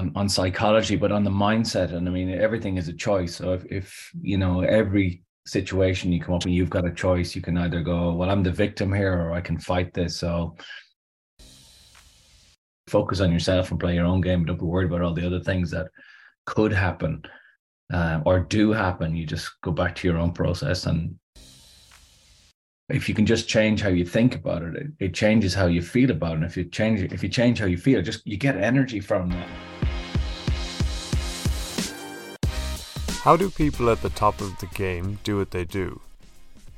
on on psychology, but on the mindset. And I mean, everything is a choice. So if if you know every situation you come up and you've got a choice, you can either go, well, I'm the victim here, or I can fight this. So focus on yourself and play your own game. Don't be worried about all the other things that could happen uh, or do happen. You just go back to your own process and if you can just change how you think about it, it, it changes how you feel about it. And if you change if you change how you feel, just you get energy from that. How do people at the top of the game do what they do?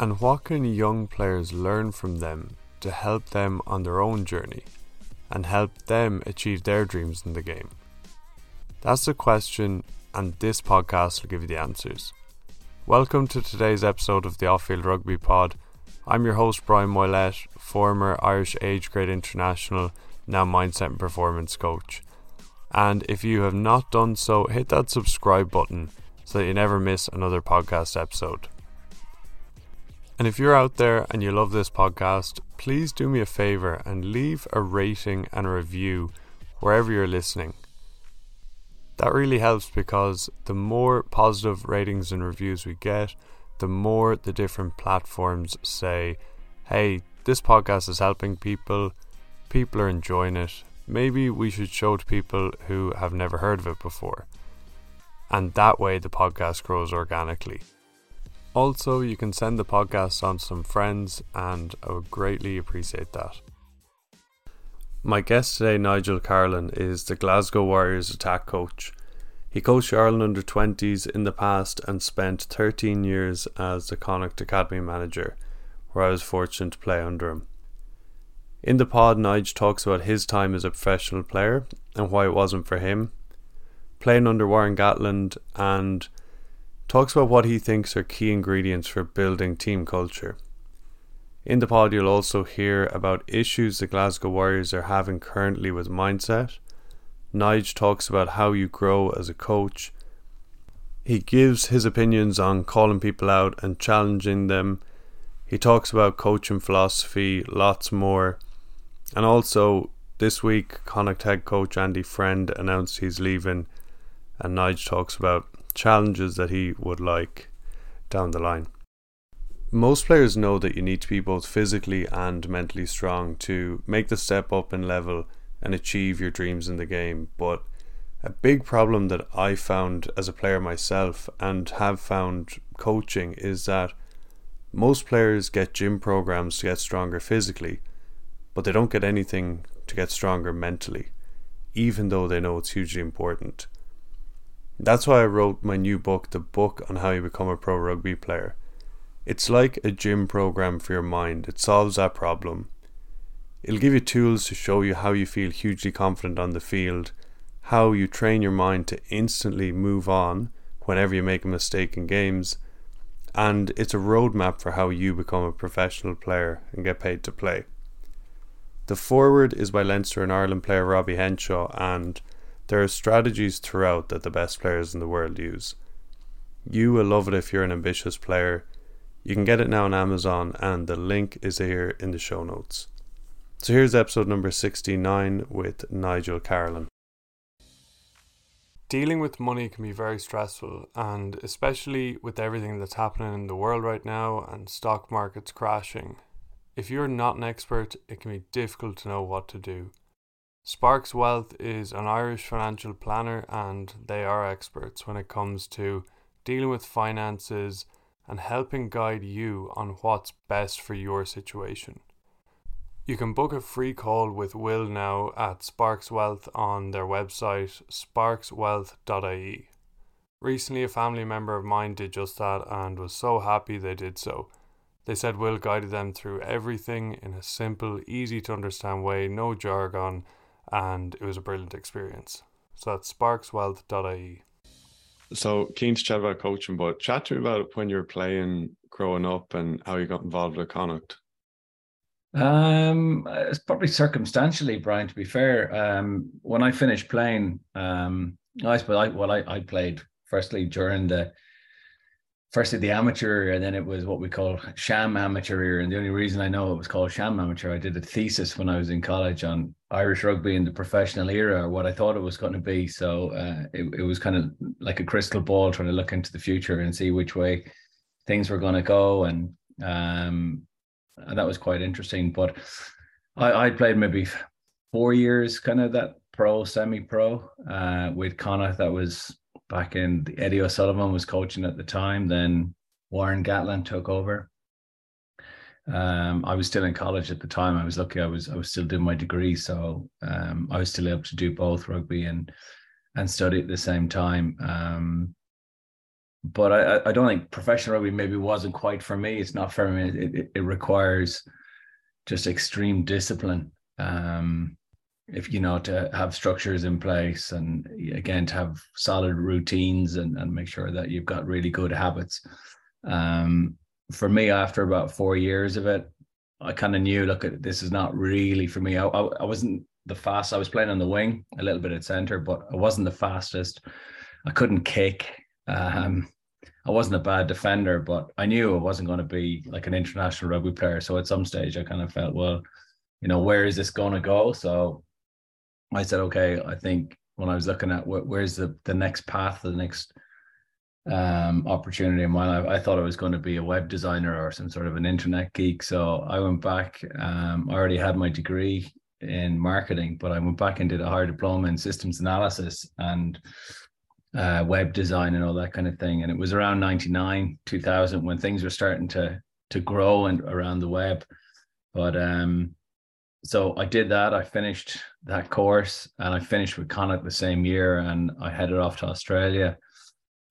And what can young players learn from them to help them on their own journey and help them achieve their dreams in the game? That's the question, and this podcast will give you the answers. Welcome to today's episode of the Off Field Rugby Pod. I'm your host, Brian Moylette, former Irish age grade international, now mindset and performance coach. And if you have not done so, hit that subscribe button so that you never miss another podcast episode. And if you're out there and you love this podcast, please do me a favor and leave a rating and a review wherever you're listening. That really helps because the more positive ratings and reviews we get, the more the different platforms say, hey, this podcast is helping people, people are enjoying it, maybe we should show it to people who have never heard of it before. And that way the podcast grows organically. Also, you can send the podcast on to some friends, and I would greatly appreciate that. My guest today, Nigel Carolan, is the Glasgow Warriors attack coach. He coached Ireland under 20s in the past and spent 13 years as the Connacht Academy manager, where I was fortunate to play under him. In the pod, Nige talks about his time as a professional player and why it wasn't for him, playing under Warren Gatland, and talks about what he thinks are key ingredients for building team culture. In the pod, you'll also hear about issues the Glasgow Warriors are having currently with mindset Nige talks about how you grow as a coach. He gives his opinions on calling people out and challenging them. He talks about coaching philosophy, lots more. And also, this week, Connacht head coach Andy Friend announced he's leaving, and Nige talks about challenges that he would like down the line. Most players know that you need to be both physically and mentally strong to make the step up in level and achieve your dreams in the game. But a big problem that I found as a player myself and have found coaching is that most players get gym programs to get stronger physically, but they don't get anything to get stronger mentally, even though they know it's hugely important. That's why I wrote my new book, The Book on How You Become a Pro Rugby Player. It's like a gym program for your mind, it solves that problem It'll give you tools to show you how you feel hugely confident on the field, how you train your mind to instantly move on whenever you make a mistake in games, and it's a roadmap for how you become a professional player and get paid to play. The forward is by Leinster and Ireland player Robbie Henshaw, and there are strategies throughout that the best players in the world use. You will love it if you're an ambitious player. You can get it now on Amazon, and the link is here in the show notes. So here's episode number 69 with Nigel Carolan. Dealing with money can be very stressful, and especially with everything that's happening in the world right now and stock markets crashing. If you're not an expert, it can be difficult to know what to do. Sparks Wealth is an Irish financial planner, and they are experts when it comes to dealing with finances and helping guide you on what's best for your situation. You can book a free call with Will now at Sparks Wealth on their website, sparkswealth.ie. Recently, a family member of mine did just that and was so happy they did so. They said Will guided them through everything in a simple, easy to understand way, no jargon, and it was a brilliant experience. So that's sparkswealth.ie. So keen to chat about coaching, but chat to me about when you were playing growing up and how you got involved with Connacht. Um, it's probably circumstantially, Brian. To be fair, um, when I finished playing, um, I suppose I, well, I, I played firstly during the firstly the amateur and then it was what we call sham amateur era. and the only reason i know it was called sham amateur i did a thesis when i was in college on irish rugby in the professional era or what i thought it was going to be. So uh, it, it was kind of like a crystal ball trying to look into the future and see which way things were going to go. And um that was quite interesting. But i i played maybe four years kind of that pro semi pro uh with connacht that was back in Eddie O'Sullivan was coaching at the time. Then Warren Gatland took over. Um, I was still in college at the time. I was lucky. I was I was still doing my degree, so um, I was still able to do both rugby and and study at the same time. Um, but I, I don't think professional rugby maybe wasn't quite for me. It's not for me. It, it, it requires just extreme discipline. Um, if you know to have structures in place and again to have solid routines and, and make sure that you've got really good habits. Um, for me after about four years of it i kind of knew look this is not really for me. I, I, I, wasn't the fast i was playing on the wing a little bit at center but i wasn't the fastest. I couldn't kick. Um, i wasn't a bad defender but i knew i wasn't going to be like an international rugby player. So at some stage i kind of felt well you know where is this going to go? So I said, okay, I think when I was looking at wh- where's the the next path, the next um, opportunity in my life, I thought I was going to be a web designer or some sort of an internet geek. So I went back. Um, I already had my degree in marketing, but I went back and did a higher diploma in systems analysis and uh, web design and all that kind of thing. And it was around 99, 2000 when things were starting to to grow and around the web. But um, so I did that. I finished that course and I finished with Connacht the same year and I headed off to Australia.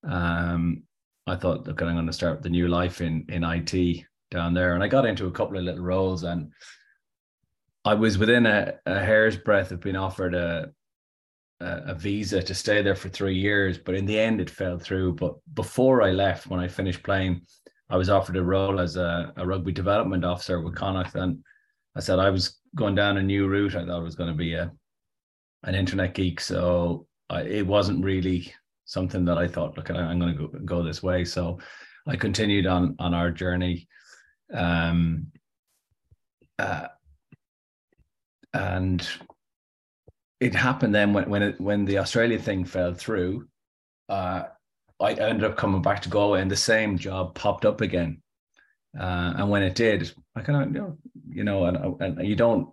Um, I thought, look, I'm going to start the new life in in IT down there. And I got into a couple of little roles and I was within a, a hair's breadth of being offered a, a, a visa to stay there for three years, but in the end it fell through. But before I left, when I finished playing, I was offered a role as a, a rugby development officer with Connacht and I said I was going down a new route. I thought it was going to be a an internet geek, so I, it wasn't really something that I thought, look, I'm going to go, go this way. So I continued on on our journey, um, uh, and it happened then when when it when the Australia thing fell through. Uh, I ended up coming back to Galway, and the same job popped up again. Uh, and when it did, I kind of, you know, and, and you don't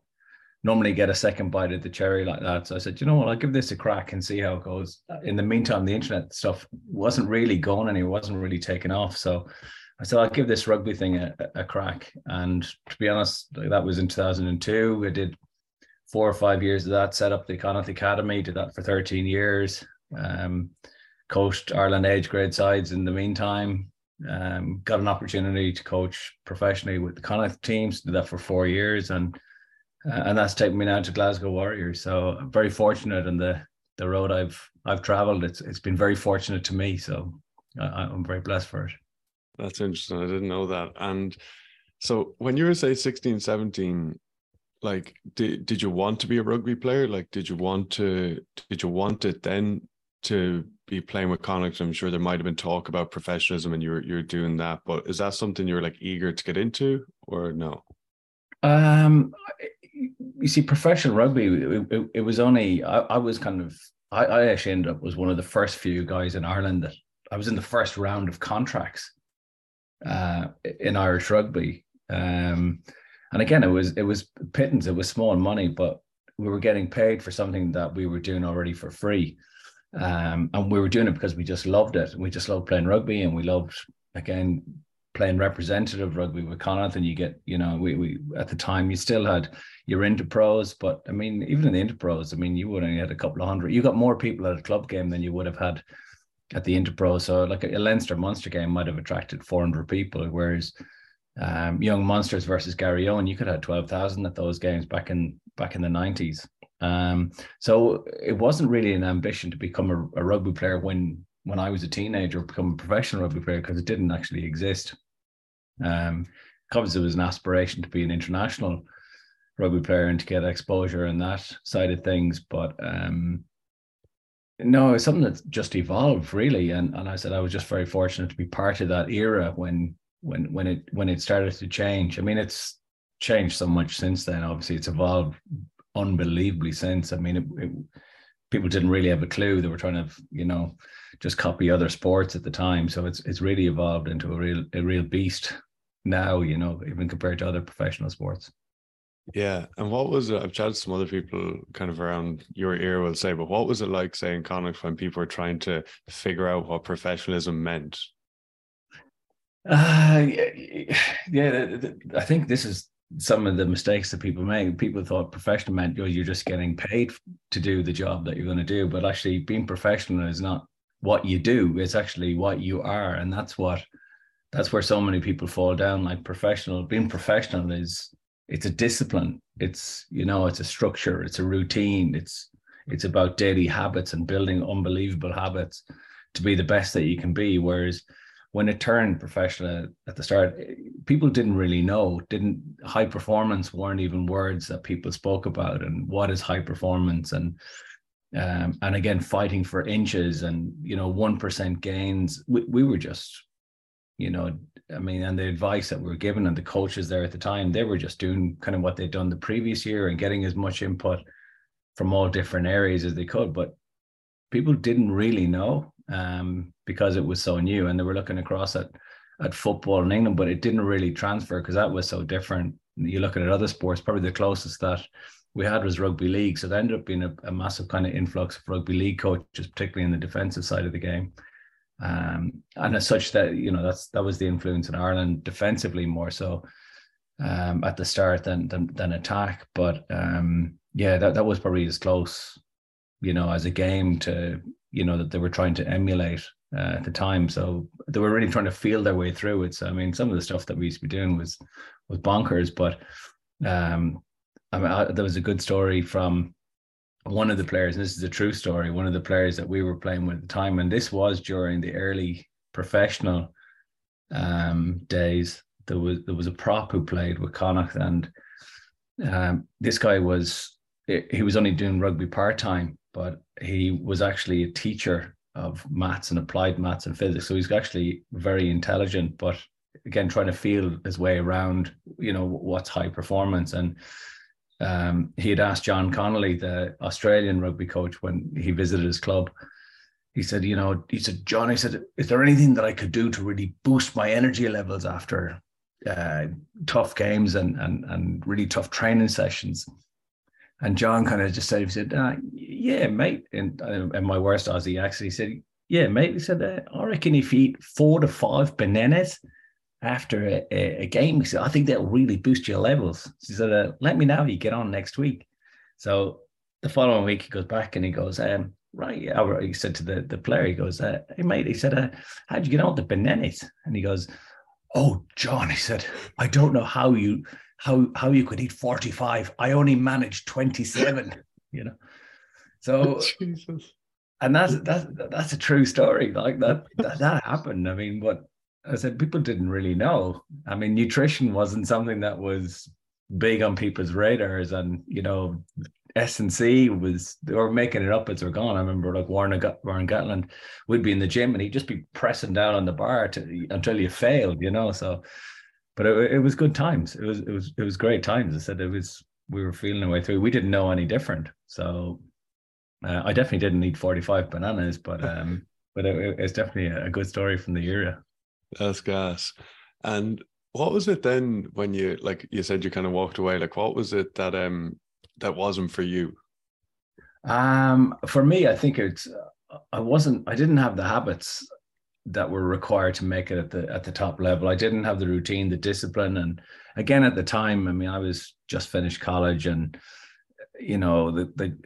normally get a second bite at the cherry like that. So I said, you know what, I'll give this a crack and see how it goes. In the meantime, the internet stuff wasn't really gone and it wasn't really taken off. So I said, I'll give this rugby thing a, a crack. And to be honest, that was in 2002. I did four or five years of that, set up the Connacht Academy, did that for 13 years. Um, coached Ireland age grade sides in the meantime, um, got an opportunity to coach professionally with the Connacht teams. Did that for four years, and uh, and that's taken me now to Glasgow Warriors. So I'm very fortunate in the the road I've I've travelled. It's it's been very fortunate to me. So I, I'm very blessed for it. That's interesting. I didn't know that. And so when you were say 16, 17, like did, did you want to be a rugby player? Like did you want to did you want it then to be playing with Connacht, I'm sure there might have been talk about professionalism and you're you're doing that. But is that something you're like eager to get into or no? Um, you see, professional rugby, it, it, it was only I, I, was kind of I, I actually ended up was one of the first few guys in Ireland that I was in the first round of contracts uh, in Irish rugby. Um, and again, it was it was pittance, it was small money, but we were getting paid for something that we were doing already for free. Um, and we were doing it because we just loved it. We just loved playing rugby and we loved, again, playing representative rugby with Connacht. And you get, you know, we, we at the time you still had your interpros, but I mean, even in the interpros, I mean, you would only had a couple of hundred. You got more people at a club game than you would have had at the interpro. So like a Leinster Munster game might have attracted 400 people, whereas um, Young Munsters versus Garryowen, you could have 12,000 at those games back in back in the 90s. Um, so it wasn't really an ambition to become a, a, rugby player when when I was a teenager, become a professional rugby player because it didn't actually exist. Um, obviously, it was an aspiration to be an international rugby player and to get exposure and that side of things. But um, No, it's something that's just evolved really, and and I said I was just very fortunate to be part of that era when when when it when it started to change. I mean, it's changed so much since then. Obviously, it's evolved unbelievably since. I mean, it, it, people didn't really have a clue. They were trying to, you know, just copy other sports at the time. So it's it's really evolved into a real a real beast now. You know, even compared to other professional sports. Yeah, and what was it? I've chatted to some other people kind of around your ear will say, but what was it like saying Connacht when people were trying to figure out what professionalism meant? Uh, yeah, yeah, I think this is some of the mistakes that people make. People thought professional meant oh, you're just getting paid to do the job that you're going to do, but actually, being professional is not what you do; it's actually what you are, and that's what that's where so many people fall down. Like professional, being professional is it's a discipline it's you know it's a structure it's a routine it's it's about daily habits and building unbelievable habits to be the best that you can be whereas when it turned professional at the start people didn't really know didn't high performance weren't even words that people spoke about and what is high performance and um, and again fighting for inches and you know 1% gains we, we were just you know I mean, and the advice that we were given and the coaches there at the time, they were just doing kind of what they'd done the previous year and getting as much input from all different areas as they could. But people didn't really know um, because it was so new and they were looking across at at football in England, but it didn't really transfer because that was so different. You look at other sports, probably the closest that we had was rugby league. So there ended up being a, a massive kind of influx of rugby league coaches, particularly in the defensive side of the game. Um, and as such that you know that's that was the influence in Ireland defensively more so um, at the start than than, than attack. But um, yeah, that, that was probably as close, you know, as a game to you know that they were trying to emulate uh, at the time. So they were really trying to feel their way through it. So I mean, some of the stuff that we used to be doing was was bonkers, but um, I mean, I, there was a good story from one of the players, and this is a true story, one of the players that we were playing with at the time, and this was during the early professional um, days. There was there was a prop who played with Connacht, and um, this guy was he was only doing rugby part time, but he was actually a teacher of maths and applied maths and physics. So he's actually very intelligent, but again, trying to feel his way around, you know, what's high performance and um, he had asked John Connolly, the Australian rugby coach, when he visited his club. He said, you know, he said, John, he said, is there anything that I could do to really boost my energy levels after uh, tough games and and and really tough training sessions? And John kind of just said, he said, uh, yeah, mate. And in my worst Aussie he said, yeah, mate. He said, uh, I reckon if you eat four to five bananas after a, a, game. He said, I think that'll really boost your levels. He said, uh, let me know how you get on next week. So the following week he goes back and he goes, um, right. He said to the, the player, he goes, uh, hey mate, he said, uh, how'd you get on with the bananas? And he goes, oh, John, he said, I don't know how you, how, how you could eat 45. I only managed 27, you know? So, Jesus. and that's, that's, that's a true story. Like that, that, that happened. I mean, what, I said people didn't really know. I mean, nutrition wasn't something that was big on people's radars, and you know, S and C was they were making it up as they're gone. I remember like Warren Warren Gatland would be in the gym and he'd just be pressing down on the bar to, until you failed, you know. So, but it, it was good times. It was it was it was great times. I said it was we were feeling our way through. We didn't know any different. So, uh, I definitely didn't eat forty five bananas, but um, but it, it's definitely a good story from the era. That's gas. And what was it then when you like you said you kind of walked away? Like what was it that um that wasn't for you? Um for me, I think it's I wasn't I didn't have the habits that were required to make it at the at the top level. I didn't have the routine, the discipline, and again at the time, I mean, I was just finished college, and you know, the the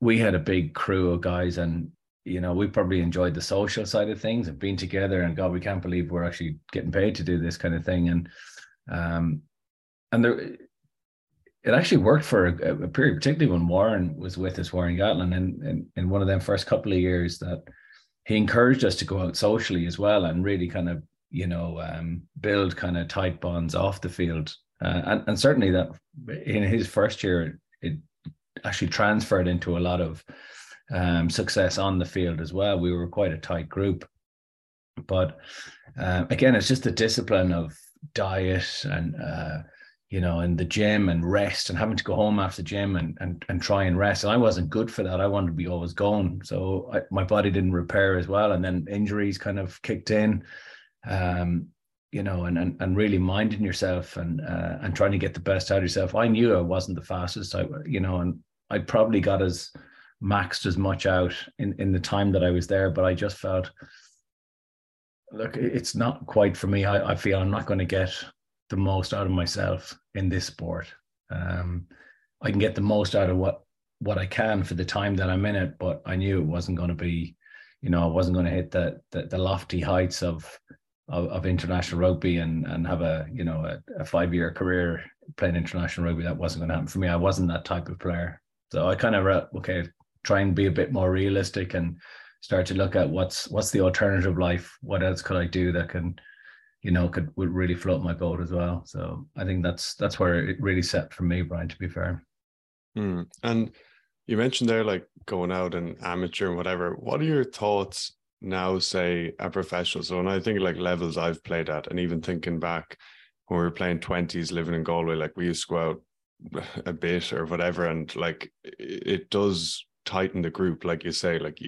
we had a big crew of guys, and you know, we probably enjoyed the social side of things and being together. And God, we can't believe we're actually getting paid to do this kind of thing. And um, and there, it actually worked for a, period, particularly when Warren was with us, Warren Gatland, and in, in one of them first couple of years that he encouraged us to go out socially as well and really kind of you know um, build kind of tight bonds off the field. Uh, and, and certainly that in his first year, it actually transferred into a lot of um, success on the field as well. We were quite a tight group, but uh, again, it's just the discipline of diet and uh, you know, in the gym and rest and having to go home after gym and and and try and rest. And I wasn't good for that. I wanted to be always going, so I, my body didn't repair as well. And then injuries kind of kicked in. Um, you know, and and, and really minding yourself and uh, and trying to get the best out of yourself. I knew I wasn't the fastest. I you know, and I probably got as maxed as much out in in the time that I was there, but I just felt look, it's not quite for me. I, I feel I'm not going to get the most out of myself in this sport. Um, I can get the most out of what what I can for the time that I'm in it, but I knew it wasn't going to be, you know, I wasn't going to hit the, the the, lofty heights of, of, of international rugby and and have a you know a, a five year career playing international rugby. That wasn't going to happen for me. I wasn't that type of player. So I kind of okay, try and be a bit more realistic and start to look at what's what's the alternative life. What else could I do that can you know, could would really float my boat as well. So I think that's that's where it really set for me, Brian. To be fair. Mm. And you mentioned there, like going out and amateur and whatever. What are your thoughts now, say, a professional? So when I think like levels I've played at, and even thinking back when we were playing twenties, living in Galway, like we used to go out a bit or whatever, and like it does tighten the group, like you say, like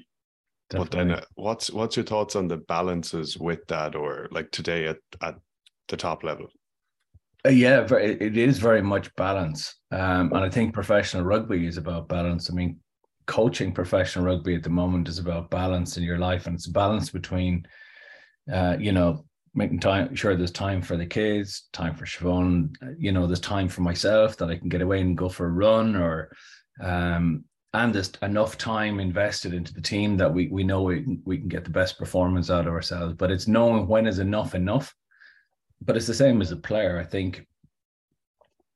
Definitely. But then, uh, what's what's your thoughts on the balances with that, or like today at at the top level? Uh, yeah, it is very much balance, um, and I think professional rugby is about balance. I mean, coaching professional rugby at the moment is about balance in your life, and it's a balance between, uh, you know, making time sure there's time for the kids, time for Siobhan, uh, you know, there's time for myself that I can get away and go for a run, or um, and there's enough time invested into the team that we we know we, we can get the best performance out of ourselves. But it's knowing when is enough enough. But it's the same as a player. I think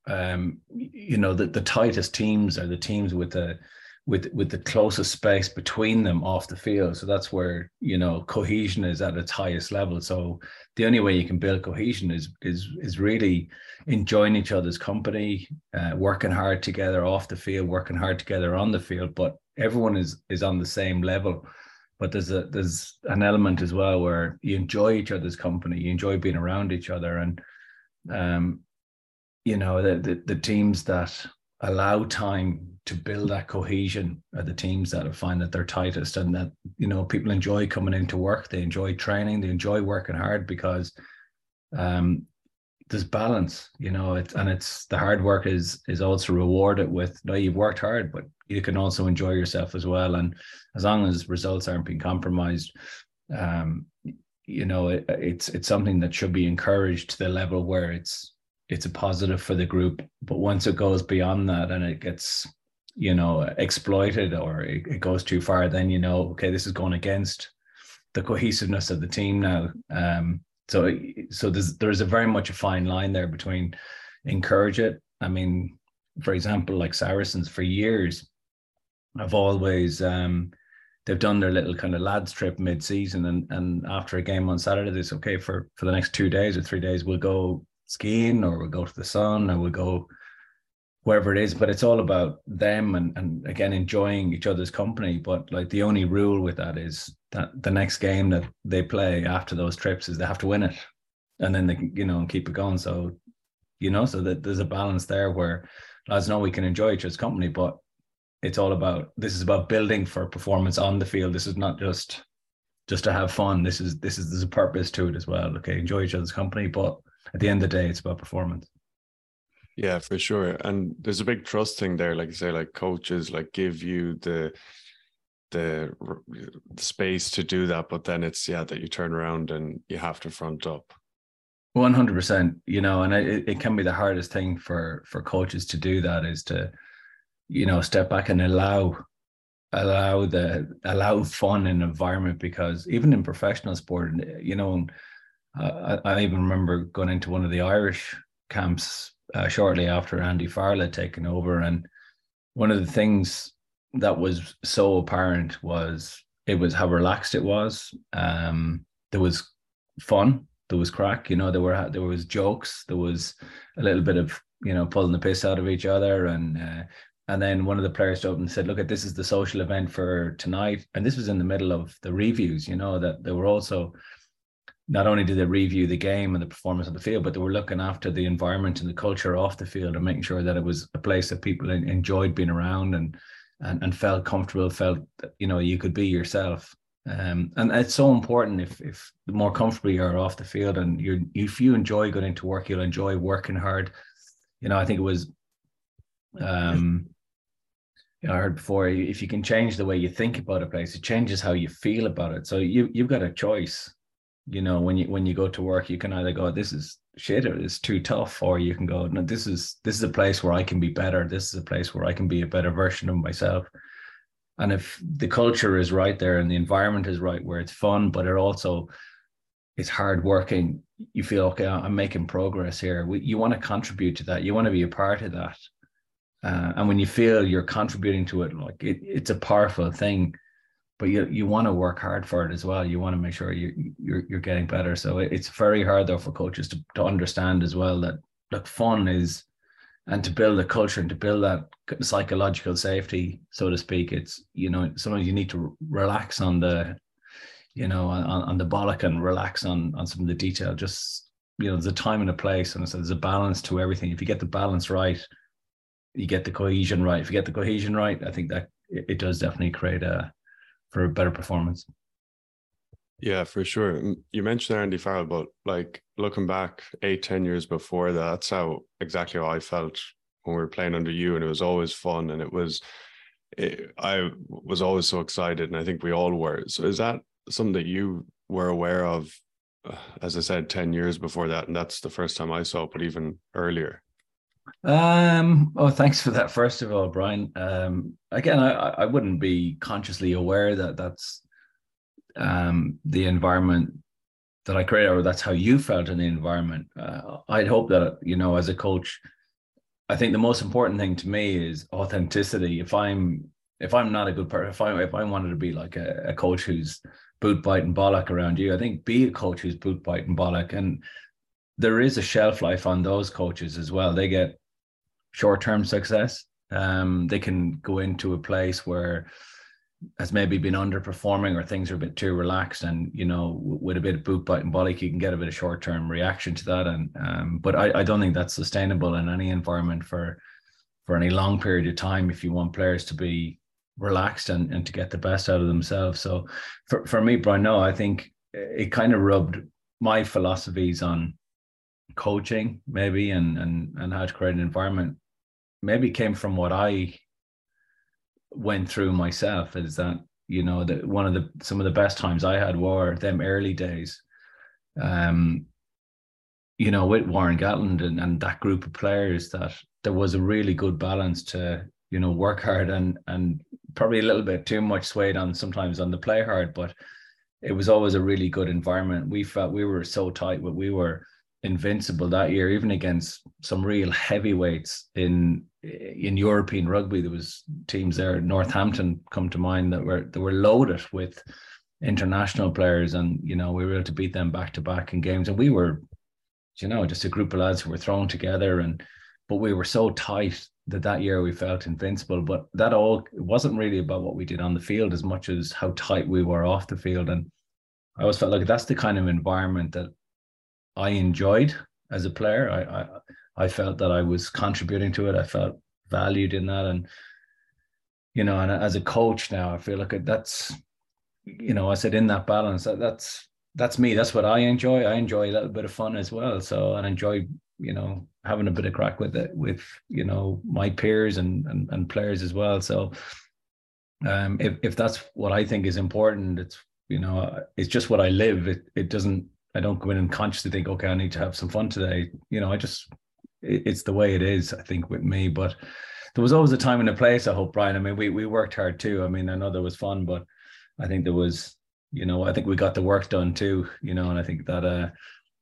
um, you know, the, the tightest teams are the teams with the with with the closest space between them off the field. So that's where you know cohesion is at its highest level. So the only way you can build cohesion is is is really enjoying each other's company, uh, working hard together off the field, working hard together on the field. But everyone is is on the same level. But there's a there's an element as well where you enjoy each other's company, you enjoy being around each other, and um, you know the, the, the teams that allow time to build that cohesion are the teams that find that they're tightest and that you know people enjoy coming into work they enjoy training they enjoy working hard because um there's balance you know it and it's the hard work is is also rewarded with no you've worked hard but you can also enjoy yourself as well. And as long as results aren't being compromised um you know it, it's it's something that should be encouraged to the level where it's it's a positive for the group but once it goes beyond that and it gets you know exploited or it, it goes too far then you know okay this is going against the cohesiveness of the team now. Um so so there's there's a very much a fine line there between encourage it. I mean for example like saracens for years have always um they've done their little kind of lads trip mid-season and and after a game on saturday they say okay for for the next two days or three days we'll go skiing or we'll go to the sun or we'll go wherever it is but it's all about them and and again enjoying each other's company. But like the only rule with that is that the next game that they play after those trips is they have to win it and then they can you know keep it going. So you know so that there's a balance there where lads know we can enjoy each other's company but it's all about this is about building for performance on the field. This is not just just to have fun. This is this is there's a purpose to it as well. Okay enjoy each other's company but at the end of the day it's about performance yeah, for sure. And there's a big trust thing there, like you say, like coaches like give you the the, the space to do that, but then it's yeah that you turn around and you have to front up. One hundred percent, you know, and it, it can be the hardest thing for for coaches to do that is to, you know, step back and allow allow the allow fun in environment because even in professional sport, you know, I, I even remember going into one of the Irish camps uh, shortly after Andy Farrell had taken over. And one of the things that was so apparent was it was how relaxed it was. Um, there was fun, there was crack. You know, there were there was jokes, there was a little bit of you know pulling the piss out of each other, and uh, and then one of the players up and said, "Look, at this is the social event for tonight." And this was in the middle of the reviews. You know that they were also not only did they review the game and the performance on the field, but they were looking after the environment and the culture off the field and making sure that it was a place that people enjoyed being around and and, and felt comfortable, felt you know you could be yourself. Um, and it's so important if if the more comfortable you are off the field and you if you enjoy going to work, you'll enjoy working hard. You know, I think it was um you know, I heard before if you can change the way you think about a place, it changes how you feel about it. So you you've got a choice. You know, when you when you go to work, you can either go, This is shit or it's too tough, or you can go, No, this is this is a place where I can be better. This is a place where I can be a better version of myself. And if the culture is right there and the environment is right where it's fun, but it also it's hard working, you feel okay, I'm making progress here. You want to contribute to that. You want to be a part of that. Uh, and when you feel you're contributing to it, like it, it's a powerful thing, but you you want to work hard for it as well. You want to make sure you you're you're getting better. So it, it's very hard though for coaches to to understand as well that look fun is and to build a culture and to build that psychological safety, so to speak, it's you know sometimes you need to relax on the, you know, on, on the bollock and relax on on some of the detail. Just you know, there's a time and a place, and so there's a balance to everything. If you get the balance right, you get the cohesion right. If you get the cohesion right, I think that it does definitely create a for a better performance. Yeah, for sure. You mentioned Andy Farrell, but like looking back eight, ten years before that, that's how exactly how I felt when we were playing under you, and it was always fun, and it was, it, I was always so excited, and I think we all were. So is that something that you were aware of, uh, as I said, ten years before that, and that's the first time I saw it, but even earlier. Um. Oh, thanks for that. First of all, Brian. Um. Again, I I wouldn't be consciously aware that that's um, the environment that I created, or that's how you felt in the environment. Uh, I'd hope that you know, as a coach, I think the most important thing to me is authenticity. If I'm if I'm not a good person, if I if I wanted to be like a, a coach who's boot biting bollock around you, I think be a coach who's boot biting bollock, and there is a shelf life on those coaches as well. They get short term success. Um, they can go into a place where has maybe been underperforming or things are a bit too relaxed and you know with a bit of boot bite and bollock you can get a bit of short-term reaction to that and um, but I, I don't think that's sustainable in any environment for for any long period of time if you want players to be relaxed and, and to get the best out of themselves so for, for me Brian no I think it kind of rubbed my philosophies on coaching maybe and and and how to create an environment maybe came from what I went through myself is that you know that one of the some of the best times I had were them early days. Um, you know, with Warren Gatland and, and that group of players, that there was a really good balance to you know work hard and and probably a little bit too much swayed on sometimes on the play hard, but it was always a really good environment. We felt we were so tight, but we were invincible that year, even against some real heavyweights in in European rugby. There was teams there, Northampton come to mind that were that were loaded with international players, and you know we were able to beat them back to back in games, and we were, you know, just a group of lads who were thrown together, and but we were so tight that that year we felt invincible. But that all wasn't really about what we did on the field as much as how tight we were off the field, and I always felt like that's the kind of environment that I enjoyed as a player. I, I I felt that I was contributing to it. I felt valued in that, and you know, and as a coach now, I feel like that's you know, I said in that balance that that's that's me. That's what I enjoy. I enjoy a little bit of fun as well. So and enjoy you know having a bit of crack with it with you know my peers and and, and players as well. So um, if if that's what I think is important, it's you know it's just what I live. It it doesn't I don't go in and consciously think, okay, I need to have some fun today. You know, I just it, it's the way it is. I think with me, but there was always a time and a place. I hope, Brian. I mean, we we worked hard too. I mean, I know there was fun, but I think there was, you know, I think we got the work done too. You know, and I think that uh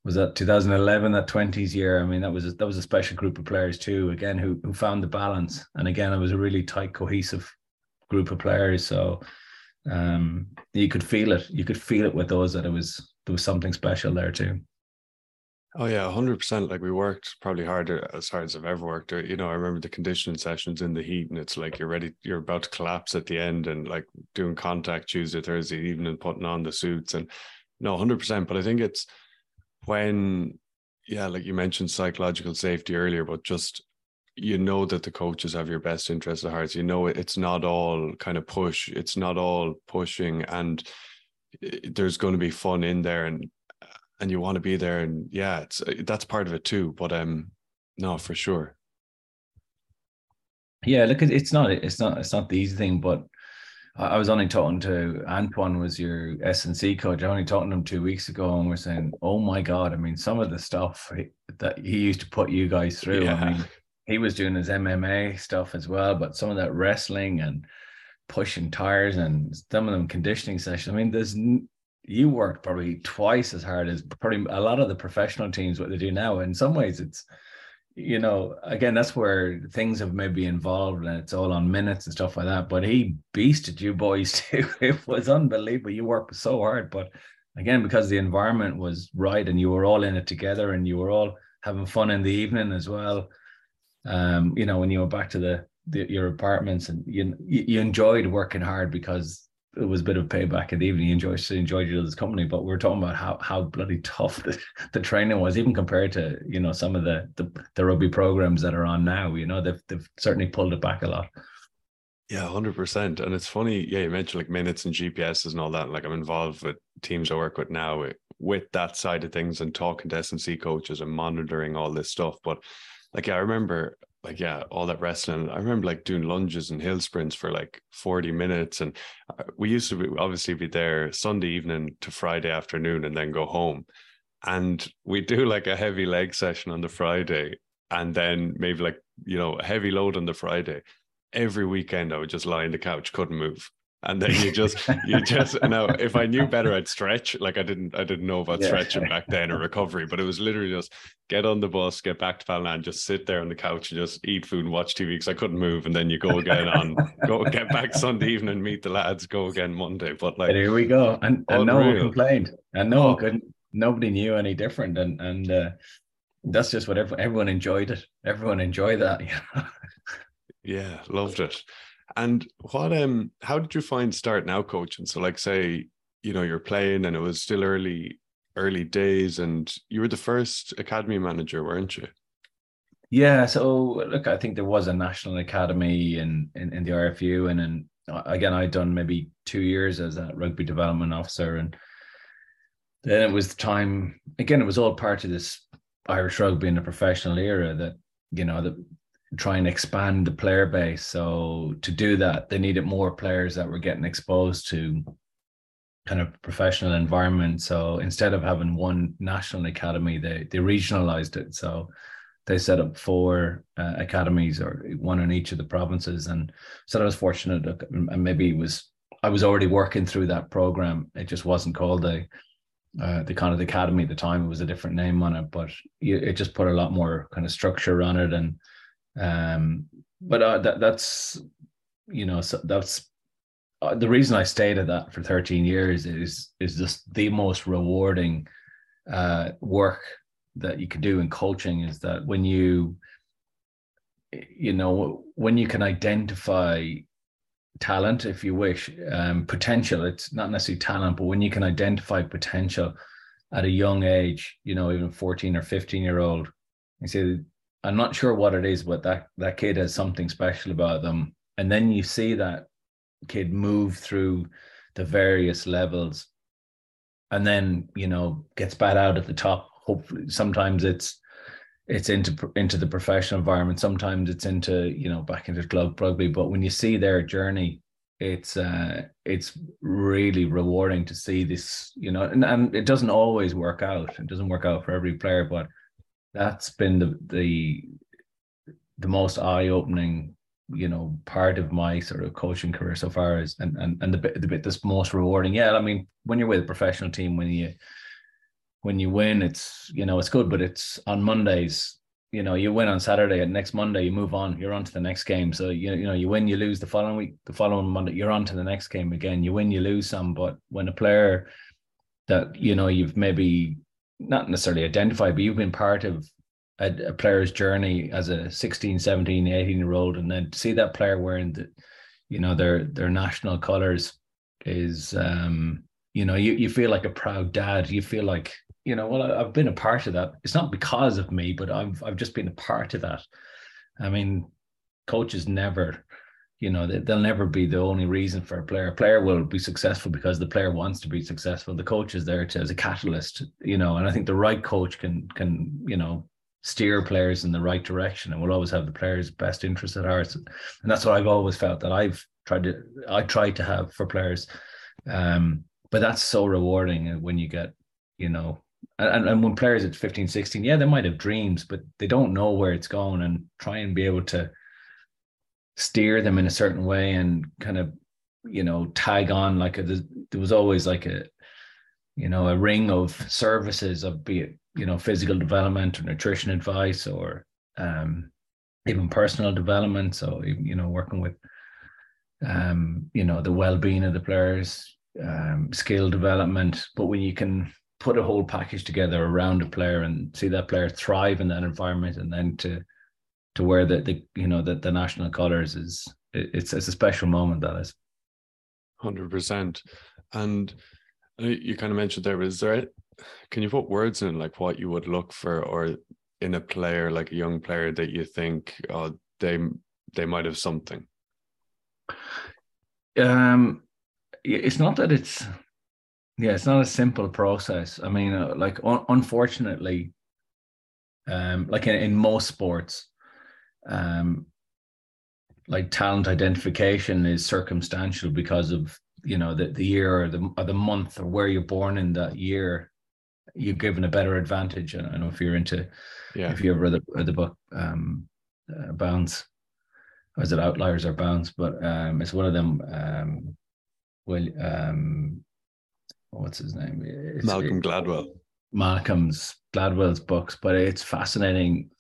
was that 2011 that 20s year i mean that was a, that was a special group of players too again who who found the balance and again it was a really tight cohesive group of players so um you could feel it you could feel it with those that it was there was something special there too. Oh yeah, hundred percent. Like we worked probably harder uh, as hard as I've ever worked. Uh, you know, I remember the conditioning sessions in the heat, and it's like you're ready, you're about to collapse at the end, and like doing contact Tuesday, Thursday evening, putting on the suits, and no, hundred percent. But I think it's when, yeah, like you mentioned psychological safety earlier, but just you know that the coaches have your best interest at heart. You know it's not all kind of push. It's not all pushing, and there's going to be fun in there, and and you want to be there and yeah it's that's part of it too but um no for sure yeah look it's not it's not it's not the easy thing but I was only talking to Antoine was your S and C coach. I only talking to him two weeks ago, and we're saying, "Oh my god!" I mean, some of the stuff that he used to put you guys through. Yeah. I mean, he was doing his MMA stuff as well, but some of that wrestling and pushing tires and some of them conditioning sessions. I mean, there's you worked probably twice as hard as probably a lot of the professional teams what they do now. In some ways, it's you know, again, that's where things have maybe involved and it's all on minutes and stuff like that. But he beasted you boys too. It was unbelievable. You worked so hard, but again, because the environment was right and you were all in it together and you were all having fun in the evening as well. Um, you know, when you went back to the, the your apartments and you you enjoyed working hard because it was a bit of payback the evening. You enjoyed enjoyed each other's company, but we are talking about how how bloody tough the, the training was, even compared to you know some of the, the the rugby programs that are on now. You know, they've they've certainly pulled it back a lot. Yeah, hundred percent. And it's funny, yeah, you mentioned like minutes and GPSs and all that. Like I'm involved with teams I work with now with, that side of things and talking to S&C coaches and monitoring all this stuff. But like, yeah, I remember like yeah all that wrestling i remember like doing lunges and hill sprints for like 40 minutes. And uh, we used to be, obviously be there sunday evening to friday afternoon and then go home. And we do like a heavy leg session on the friday and then maybe like you know a heavy load on the friday. Every weekend i would just lie on the couch couldn't move and then you just you just now if i knew better i'd stretch. Like i didn't i didn't know about yeah. stretching back then or recovery but it was literally just get on the bus get back to Ballina, just sit there on the couch and just eat food and watch tv because i couldn't move. And then you go again on go get back sunday evening meet the lads go again monday. But like here we go. And, and no one complained. And no one oh. could nobody knew any different. And and uh, that's just what everyone, everyone enjoyed it. Everyone enjoyed that yeah loved it and what um how did you find starting out coaching? So like say, you know, you're playing and it was still early early days and you were the first academy manager, weren't you? Yeah, so look, I think there was a national academy in in, in the RFU and then again I'd done maybe two years as a rugby development officer and then it was the time again it was all part of this Irish rugby in the professional era that you know that try and expand the player base. So to do that, they needed more players that were getting exposed to kind of professional environment. So instead of having one national academy, they they regionalized it. So they set up four uh, academies or one in each of the provinces. And so I was fortunate, and maybe it was I was already working through that program. It just wasn't called the uh, the kind of the academy at the time. It was a different name on it, but it just put a lot more kind of structure on it and um, but uh, that that's you know so that's uh, the reason I stayed at that for 13 years is is just the most rewarding uh, work that you can do in coaching is that when you you know when you can identify talent if you wish um, potential it's not necessarily talent but when you can identify potential at a young age you know even 14 or 15 year old you say I'm not sure what it is, but that that kid has something special about them. And then you see that kid move through the various levels, and then you know gets bad out at the top. Hopefully, sometimes it's it's into into the professional environment. Sometimes it's into you know back into club rugby. But when you see their journey, it's uh it's really rewarding to see this. You know, and, and it doesn't always work out. It doesn't work out for every player, but that's been the the the most eye-opening you know part of my sort of coaching career so far is and and, and the bit the bit that's most rewarding. Yeah i mean when you're with a professional team when you when you win it's you know it's good but it's on mondays you know you win on saturday and next monday you move on you're on to the next game. So you, you know you win you lose the following week the following monday you're on to the next game again. You win you lose some but when a player that you know you've maybe not necessarily identify, but you've been part of a, a, player's journey as a 16, 17, 18 year old, and then to see that player wearing the, you know, their their national colors is, um, you know, you you feel like a proud dad. You feel like, you know, well, I've been a part of that. It's not because of me, but I've I've just been a part of that. I mean, coaches never you know they'll never be the only reason for a player. A player will be successful because the player wants to be successful. The coach is there to as a catalyst you know and i think the right coach can can you know steer players in the right direction and will always have the players best interest at heart. And that's what i've always felt that i've tried to i try to have for players. Um but that's so rewarding when you get you know and, and when players at 15 16 yeah they might have dreams but they don't know where it's going and try and be able to steer them in a certain way and kind of you know tag on like a, there was always like a you know a ring of services of be it you know physical development or nutrition advice or um even personal development. So you know working with um you know the well-being of the players um skill development. But when you can put a whole package together around a player and see that player thrive in that environment and then to to wear the, the you know the, the national colors is it's it's a special moment that is 100% and uh, you kind of mentioned there is there can you put words in like what you would look for or in a player like a young player that you think oh they they might have something? Um it's not that it's yeah it's not a simple process. I mean uh, like un- unfortunately um like in, in most sports um, like talent identification is circumstantial because of you know the, the year or the or the month or where you're born in that year. You're given a better advantage. And i know if you're into yeah. if you ever read the, read the book um uh, bounce or is it outliers or bounds but um it's one of them um well um what's his name? It's, malcolm it, gladwell. Malcolm's gladwell's books but it's fascinating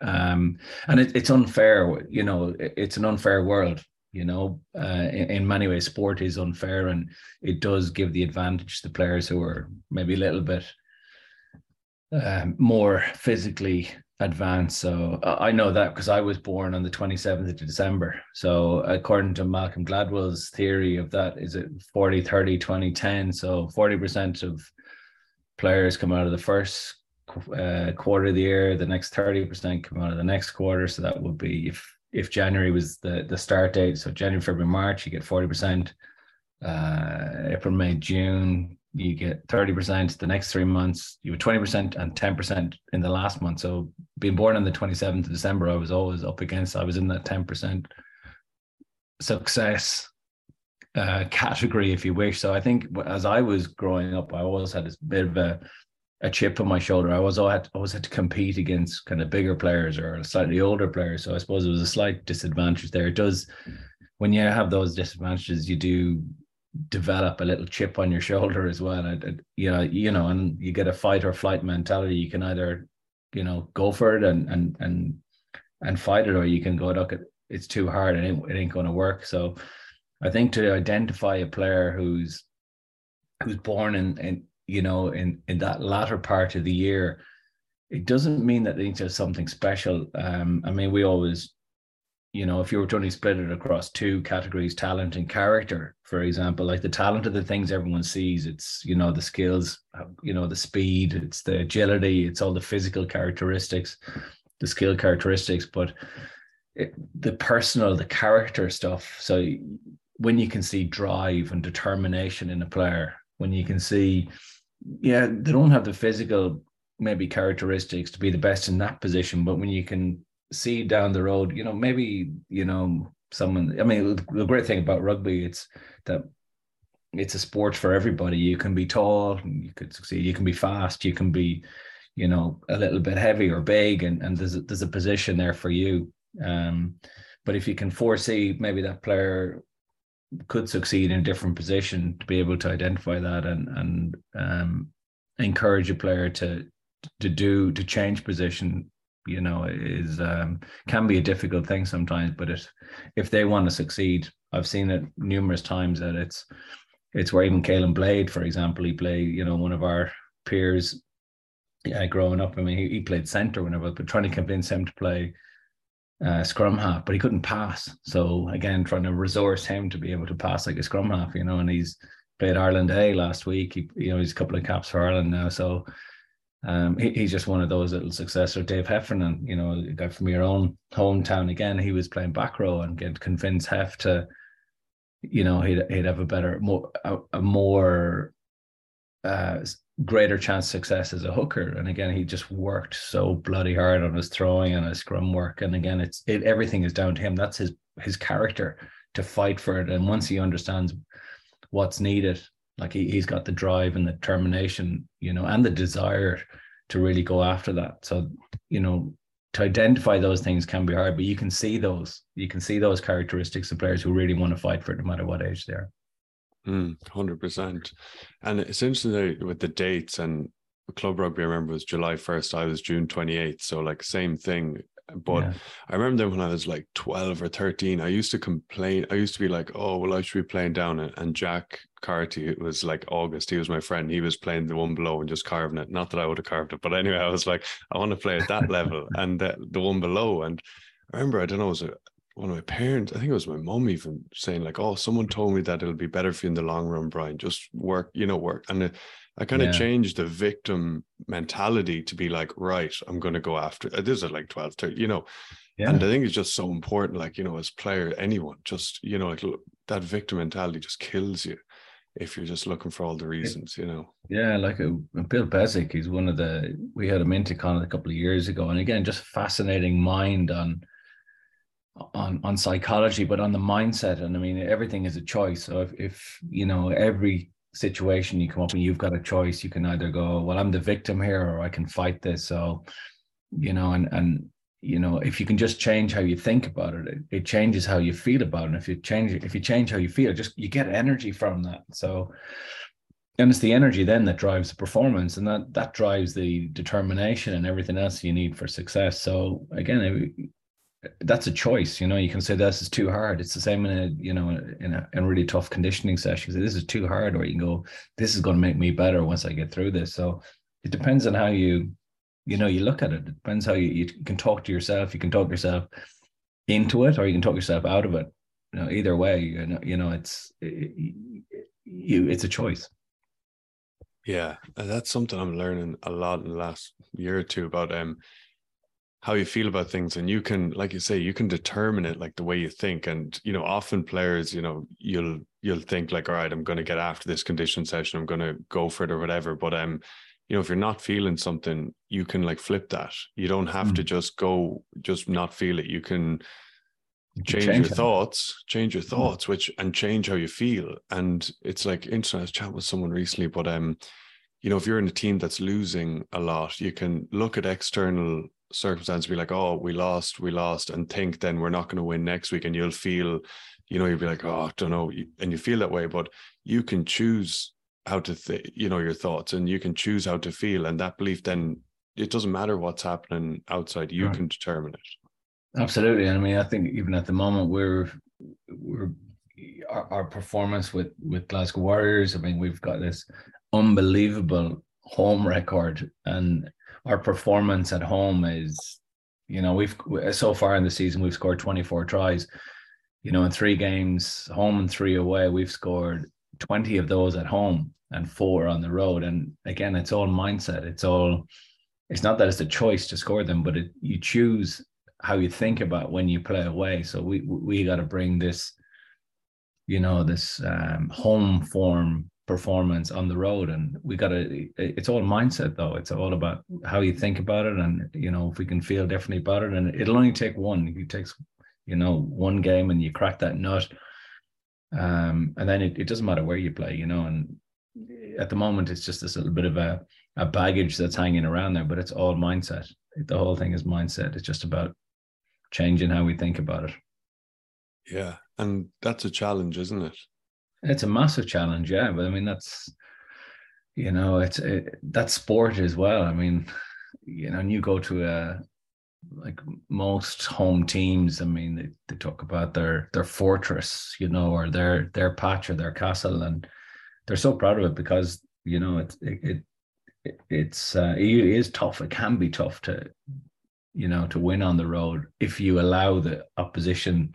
um, and it, it's unfair. You know, it, it's an unfair world. You know, uh, in, in, many ways, sport is unfair, and it does give the advantage to players who are maybe a little bit um, more physically advanced. So I know that because I was born on the 27th of December. So according to Malcolm Gladwell's theory of that, is it 40, 30, 20, 10? So 40% of players come out of the first uh, quarter of the year. The next thirty percent come out of the next quarter. So that would be if if January was the the start date. So January, February, March, you get forty percent. Uh, April, May, June, you get thirty percent. The next three months, you twenty percent and ten percent in the last month. So being born on the twenty seventh of December, I was always up against. I was in that ten percent success uh, category, if you wish. So I think as I was growing up, I always had this bit of a a chip on my shoulder. I was always had, always had to compete against kind of bigger players or slightly older players. So I suppose it was a slight disadvantage there. It does when you have those disadvantages, you do develop a little chip on your shoulder as well. And it, you know, you know, and you get a fight or flight mentality. You can either, you know, go for it and and and and fight it, or you can go, look, it's too hard and it, it ain't going to work. So I think to identify a player who's who's born in, in you know, in in that latter part of the year, it doesn't mean that they need to have something special. Um, I mean, we always, you know, if you were to only split it across two categories, talent and character, for example, like the talent of the things everyone sees, it's you know the skills, you know, the speed, it's the agility, it's all the physical characteristics, the skill characteristics, but it, the personal, the character stuff. So when you can see drive and determination in a player, when you can see yeah, they don't have the physical maybe characteristics to be the best in that position, but when you can see down the road, you know, maybe you know someone. I mean, the great thing about rugby, it's that it's a sport for everybody. You can be tall, you could succeed. You can be fast. You can be, you know, a little bit heavy or big, and and there's a, there's a position there for you. Um, but if you can foresee maybe that player could succeed in a different position to be able to identify that and and um, encourage a player to to do to change position you know is um, can be a difficult thing sometimes but it, if they want to succeed i've seen it numerous times that it's it's where even Caolin Blade for example he played you know one of our peers yeah, growing up. I mean, he, he played centre whenever, but trying to convince him to play uh, scrum half, but he couldn't pass. So again, trying to resource him to be able to pass like a scrum half, you know, and he's played Ireland A last week. He, you know, he's a couple of caps for Ireland now. So um, he, he's just one of those little successors. Dave Heffernan, you know, a guy from your own hometown again, he was playing back row and get convince Hef to, you know, he'd, he'd have a better, more, a, a more uh, greater chance success as a hooker. And again, he just worked so bloody hard on his throwing and his scrum work. And again, it's it, everything is down to him. That's his his character to fight for it. And once he understands what's needed, like he, he's got the drive and the determination, you know, and the desire to really go after that. So, you know, to identify those things can be hard, but you can see those. You can see those characteristics of players who really want to fight for it no matter what age they are. Mm, 100%. And it's interesting with the dates and club rugby, I remember was July 1st. I was June 28th. So, like, same thing. But yeah. I remember when I was like 12 or 13, I used to complain. I used to be like, oh, well, I should be playing down it. And Jack Carty, it was like August. He was my friend. He was playing the one below and just carving it. Not that I would have carved it. But anyway, I was like, I want to play at that level and the, the one below. And I remember, I don't know, it was a, one of my parents, I think it was my mom even saying like, "Oh, someone told me that it'll be better for you in the long run, Brian. Just work, you know, work." And I kind of yeah. changed the victim mentality to be like, "Right, I'm going to go after." Uh, this is like 12, 13, you know. Yeah. And I think it's just so important, like you know, as player, anyone, just you know, like that victim mentality just kills you if you're just looking for all the reasons, you know. Yeah, like a, uh, Bill Beswick, he's one of the. We had a Minticon a couple of years ago, and again, just fascinating mind on on on psychology but on the mindset. And i mean everything is a choice. So if, if you know every situation you come up and you've got a choice. You can either go well i'm the victim here or i can fight this. So you know and and you know if you can just change how you think about it it, it changes how you feel about it. And if you change if you change how you feel just you get energy from that. So and it's the energy then that drives the performance and that that drives the determination and everything else you need for success. So again that's a choice. You know, you can say this is too hard. It's the same in a you know in a, in a really tough conditioning session. Say, this is too hard, or you can go, this is going to make me better once I get through this. So it depends on how you you know you look at it. It depends how you, you can talk to yourself. You can talk yourself into it, or you can talk yourself out of it. You know, either way, you know, you know it's it, you it's a choice. Yeah, that's something I'm learning a lot in the last year or two about um how you feel about things and you can like you say you can determine it like the way you think and you know often players you know you'll you'll think like all right i'm going to get after this condition session i'm going to go for it or whatever but um you know if you're not feeling something you can like flip that you don't have mm. to just go just not feel it you can change, change your it. thoughts change your thoughts mm. which and change how you feel and it's like interesting i was chatting with someone recently but um you know if you're in a team that's losing a lot you can look at external circumstance be like, oh, we lost, we lost, and think then we're not going to win next week, and you'll feel, you know, you'll be like, oh, I don't know, and you feel that way, but you can choose how to, th- you know, your thoughts, and you can choose how to feel, and that belief then it doesn't matter what's happening outside, you right. can determine it. Absolutely, And I mean, I think even at the moment we're we're our, our performance with with Glasgow Warriors. I mean, we've got this unbelievable home record and our performance at home is, you know, we've so far in the season we've scored 24 tries. You know, in three games, home and three away, we've scored 20 of those at home and four on the road. And again, it's all mindset. It's all. It's not that it's a choice to score them, but it, you choose how you think about when you play away. So we we got to bring this, you know, this um, home form performance on the road. And we got to it's all mindset though. It's all about how you think about it and you know if we can feel differently about it. And it'll only take one. It takes you know one game and you crack that nut um and then it, it doesn't matter where you play you know and at the moment it's just this little bit of a, a baggage that's hanging around there but it's all mindset. The whole thing is mindset. It's just about changing how we think about it. Yeah. And that's a challenge isn't it it's a massive challenge, yeah. But I mean, that's you know, it's it, that sport as well. I mean, you know, and you go to a like most home teams. I mean, they, they talk about their their fortress, you know, or their their patch or their castle, and they're so proud of it because you know it it, it it's uh, it is tough. It can be tough to you know to win on the road if you allow the opposition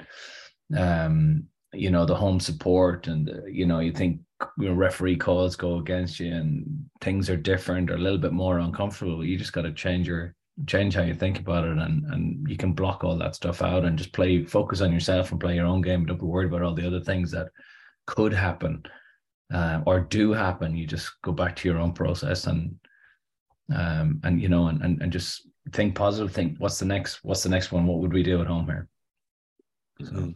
um you know the home support and the, you know you think you know referee calls go against you and things are different or a little bit more uncomfortable you just got to change your change how you think about it and and you can block all that stuff out and just play focus on yourself and play your own game. Don't be worried about all the other things that could happen uh, or do happen. You just go back to your own process and um and you know and, and and just think positive think what's the next what's the next one? What would we do at home here? So.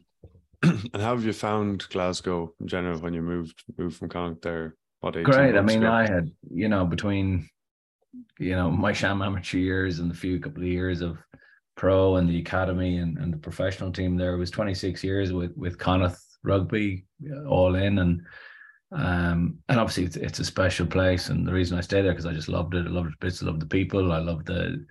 And how have you found Glasgow in general when you moved moved from Connacht there? Great. I mean, ago? I had you know between you know my sham amateur years and the few couple of years of pro and the academy and, and the professional team there it was 26 years with with Connacht rugby uh, all in and um and obviously it's, it's a special place and the reason I stay there because I just loved it I loved the bits I loved the people I loved the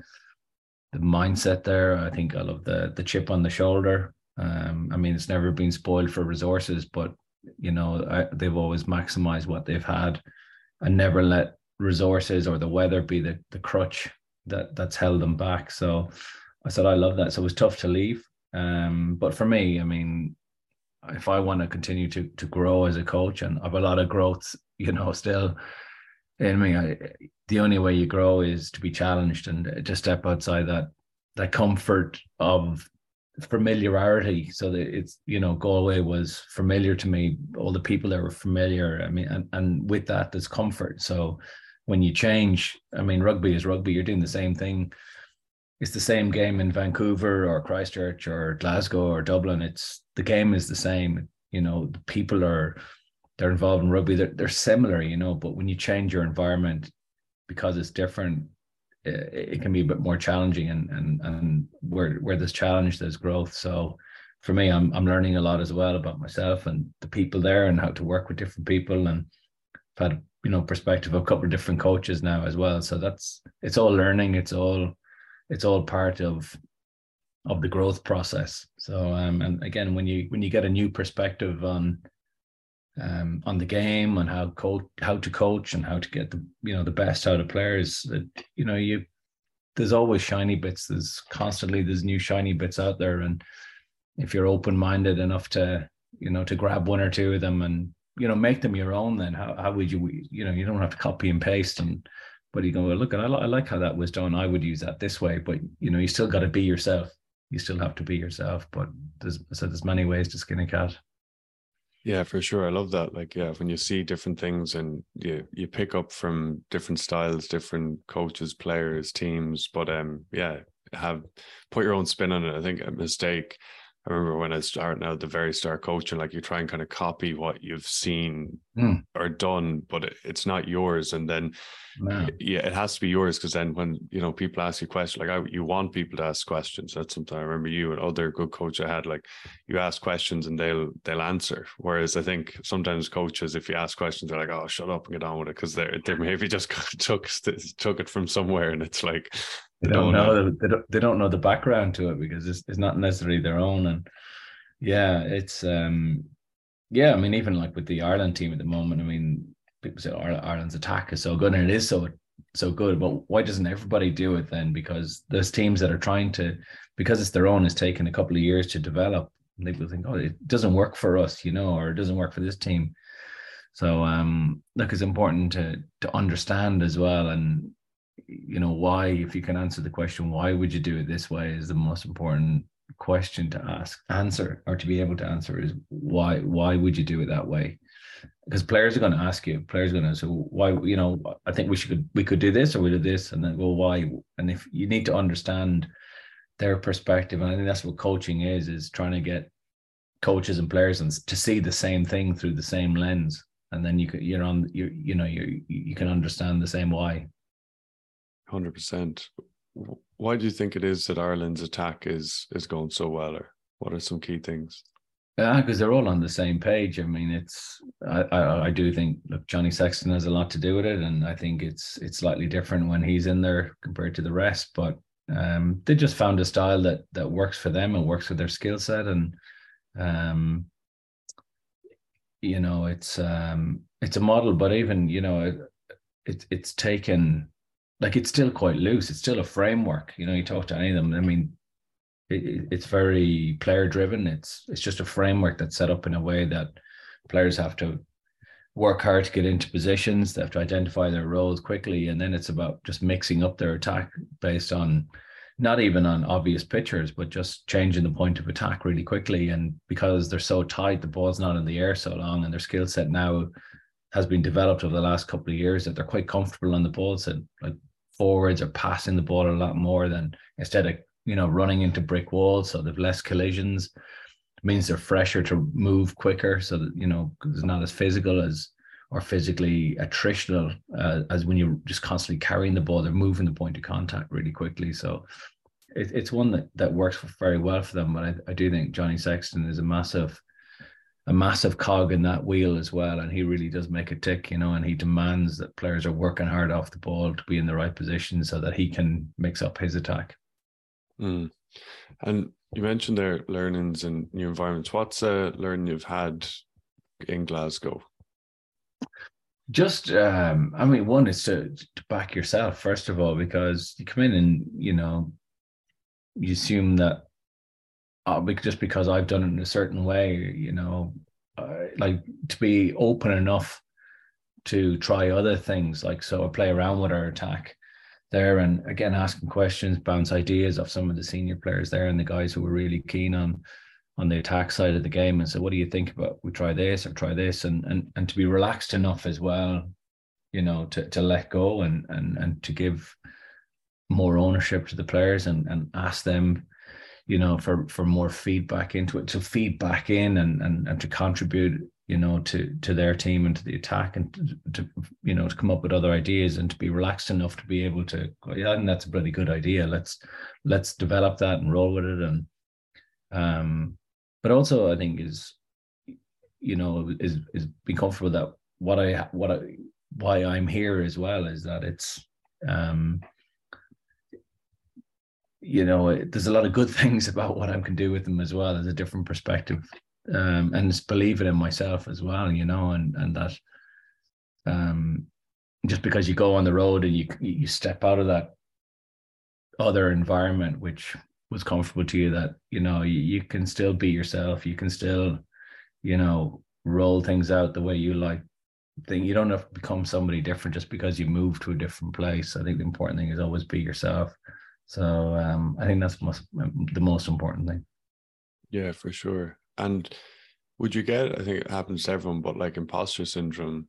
the mindset there I think I love the the chip on the shoulder um, I mean, it's never been spoiled for resources, but you know, I, they've always maximized what they've had and never let resources or the weather be the, the crutch that that's held them back. So I said, I love that. So it was tough to leave. Um, but for me, I mean, if I want to continue to to grow as a coach and I have a lot of growth, you know, still in me, I, the only way you grow is to be challenged and to step outside that that comfort of familiarity. So that it's you know Galway was familiar to me. All the people there were familiar. I mean, and and with that, there's comfort. So when you change, I mean, rugby is rugby. You're doing the same thing. It's the same game in Vancouver or Christchurch or Glasgow or Dublin. It's the game is the same. You know, the people are they're involved in rugby. They're they're similar. You know, but when you change your environment because it's different, it, can be a bit more challenging and and and where where there's challenge there's growth. So for me i'm i'm learning a lot as well about myself and the people there and how to work with different people. And i've had you know perspective of a couple of different coaches now as well. So that's it's all learning. It's all it's all part of of the growth process. So um and again when you when you get a new perspective on um, on the game and how coach how to coach and how to get the you know the best out of players. That you know you there's always shiny bits. There's constantly there's new shiny bits out there, and if you're open minded enough to you know to grab one or two of them and you know make them your own, then how how would you you know you don't have to copy and paste and. But you go, well, look, I, I like how that was done. I would use that this way, but you know, you still got to be yourself. You still have to be yourself. But there's so there's many ways to skin a cat. Yeah, for sure. I love that. Like, yeah, when you see different things and you you pick up from different styles, different coaches, players, teams, but um, yeah, have put your own spin on it. I think a mistake I remember when I started now at the very start coaching, like you try and kind of copy what you've seen mm. or done, but it, it's not yours. And then, no. yeah, it has to be yours because then when you know people ask you questions, like I, you want people to ask questions. That's something I remember you and other good coach I had. Like you ask questions and they'll they'll answer. Whereas I think sometimes coaches, if you ask questions, they're like, "Oh, shut up and get on with it," because they're they maybe just took took it from somewhere, and it's like they don't, know, they don't, they don't know the background to it because it's, it's not necessarily their own. And yeah it's um yeah i mean even like with the ireland team at the moment i mean people say ireland's attack is so good and it is so so good but why doesn't everybody do it then? Because those teams that are trying to because it's their own it's taken a couple of years to develop. And people think oh it doesn't work for us you know or it doesn't work for this team. So um look it's important to to understand as well and you know why if you can answer the question why would you do it this way is the most important question to ask answer or to be able to answer is why why would you do it that way? Because players are going to ask you players are going to say why you know i think we should we could do this or we do this and then well why? And if you need to understand their perspective and i think that's what coaching is is trying to get coaches and players and to see the same thing through the same lens and then you could you're on you you know you you can understand the same why Hundred percent. Why do you think it is that Ireland's attack is is going so well? Or what are some key things? Yeah, because they're all on the same page. I mean, it's I, I, I do think look Johnny Sexton has a lot to do with it, and I think it's it's slightly different when he's in there compared to the rest. But um, they just found a style that that works for them and works with their skill set, and um, you know, it's um, it's a model. But even you know, it, it it's taken like it's still quite loose. It's still a framework. You know, you talk to any of them. I mean, it, it's very player driven. It's it's just a framework that's set up in a way that players have to work hard to get into positions. They have to identify their roles quickly, and then it's about just mixing up their attack based on not even on obvious pictures, but just changing the point of attack really quickly. And because they're so tight, the ball's not in the air so long, and their skill set now has been developed over the last couple of years that they're quite comfortable on the ball. So like forwards are passing the ball a lot more than instead of you know running into brick walls, so they've less collisions. It means they're fresher to move quicker, so that you know it's not as physical as or physically attritional uh, as when you're just constantly carrying the ball. They're moving the point of contact really quickly. So it, it's one that that works very well for them. But I, I do think Johnny Sexton is a massive a massive cog in that wheel as well. And he really does make a tick, you know, and he demands that players are working hard off the ball to be in the right position so that he can mix up his attack. Mm. And you mentioned their learnings and new environments. What's a learning you've had in Glasgow? Just, um, I mean, one is to, to back yourself, first of all, because you come in and, you know, you assume that uh, just because I've done it in a certain way, you know, uh, like to be open enough to try other things, like so I play around with our attack there, and again asking questions, bounce ideas of some of the senior players there and the guys who were really keen on on the attack side of the game, and so what do you think about we try this or try this, and and and to be relaxed enough as well, you know, to to let go and and and to give more ownership to the players and and ask them you know for for more feedback into it to feed back in and and, and to contribute you know to to their team and to the attack and to, to, you know to come up with other ideas and to be relaxed enough to be able to go, yeah and that's a pretty good idea. Let's let's develop that and roll with it. And um but also I think is you know is is being comfortable that what I what I why I'm here as well is that it's um you know, there's a lot of good things about what I can do with them as well. There's a different perspective, um, and it's believing in myself as well. You know, and and that, um, just because you go on the road and you you step out of that other environment which was comfortable to you, that you know you, you can still be yourself. You can still, you know, roll things out the way you like. Thing you don't have to become somebody different just because you move to a different place. I think the important thing is always be yourself so um, I think that's most, the most important thing. Yeah, for sure. And would you get? I think it happens to everyone, but like imposter syndrome,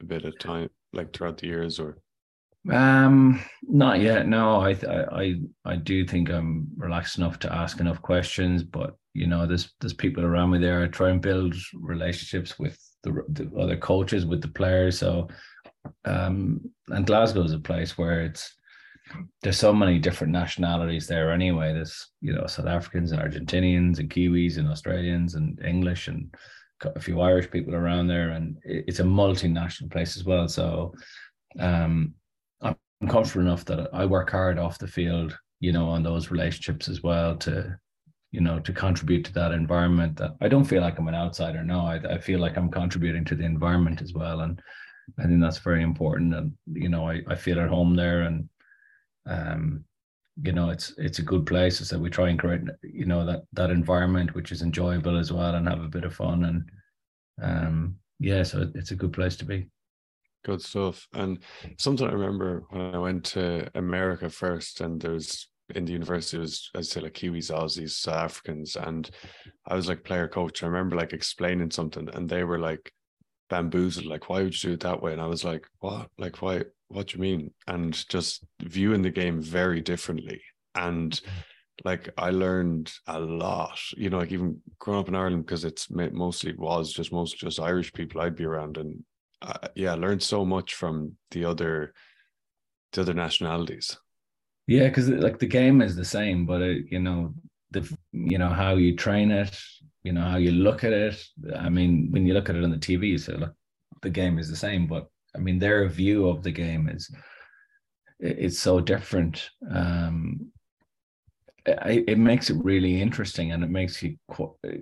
a bit of time, like throughout the years, or um, not yet. No, I I I do think I'm relaxed enough to ask enough questions, but you know, there's there's people around me there. I try and build relationships with the, the other coaches, with the players. So, um, and Glasgow is a place where it's there's so many different nationalities there anyway. There's you know South Africans and Argentinians and Kiwis and Australians and English and a few Irish people around there, and it's a multinational place as well. So um, I'm comfortable enough that I work hard off the field, you know, on those relationships as well to you know to contribute to that environment. That I don't feel like I'm an outsider. No, I, I feel like I'm contributing to the environment as well, and I think that's very important. And you know, I, I feel at home there, and um, you know, it's it's a good place. So we try and create, you know, that that environment which is enjoyable as well and have a bit of fun. And um, yeah, so it's a good place to be. Good stuff. And something I remember when I went to America first, and there was in the university was I'd say like Kiwis, Aussies, Africans, and I was like player coach. I remember like explaining something, and they were like bamboozled, like, why would you do it that way? And I was like, what? Like, why? what do you mean? And just viewing the game very differently. And mm-hmm. like I learned a lot, you know, like even growing up in Ireland, because it's mostly was just most just Irish people I'd be around. And uh, yeah, I learned so much from the other, the other nationalities. Yeah, because like the game is the same, but it, you know, the you know how you train it, you know how you look at it. I mean, when you look at it on the TV, you say, look, the game is the same, but I mean, their view of the game is it's so different. Um, it, it makes it really interesting, and it makes you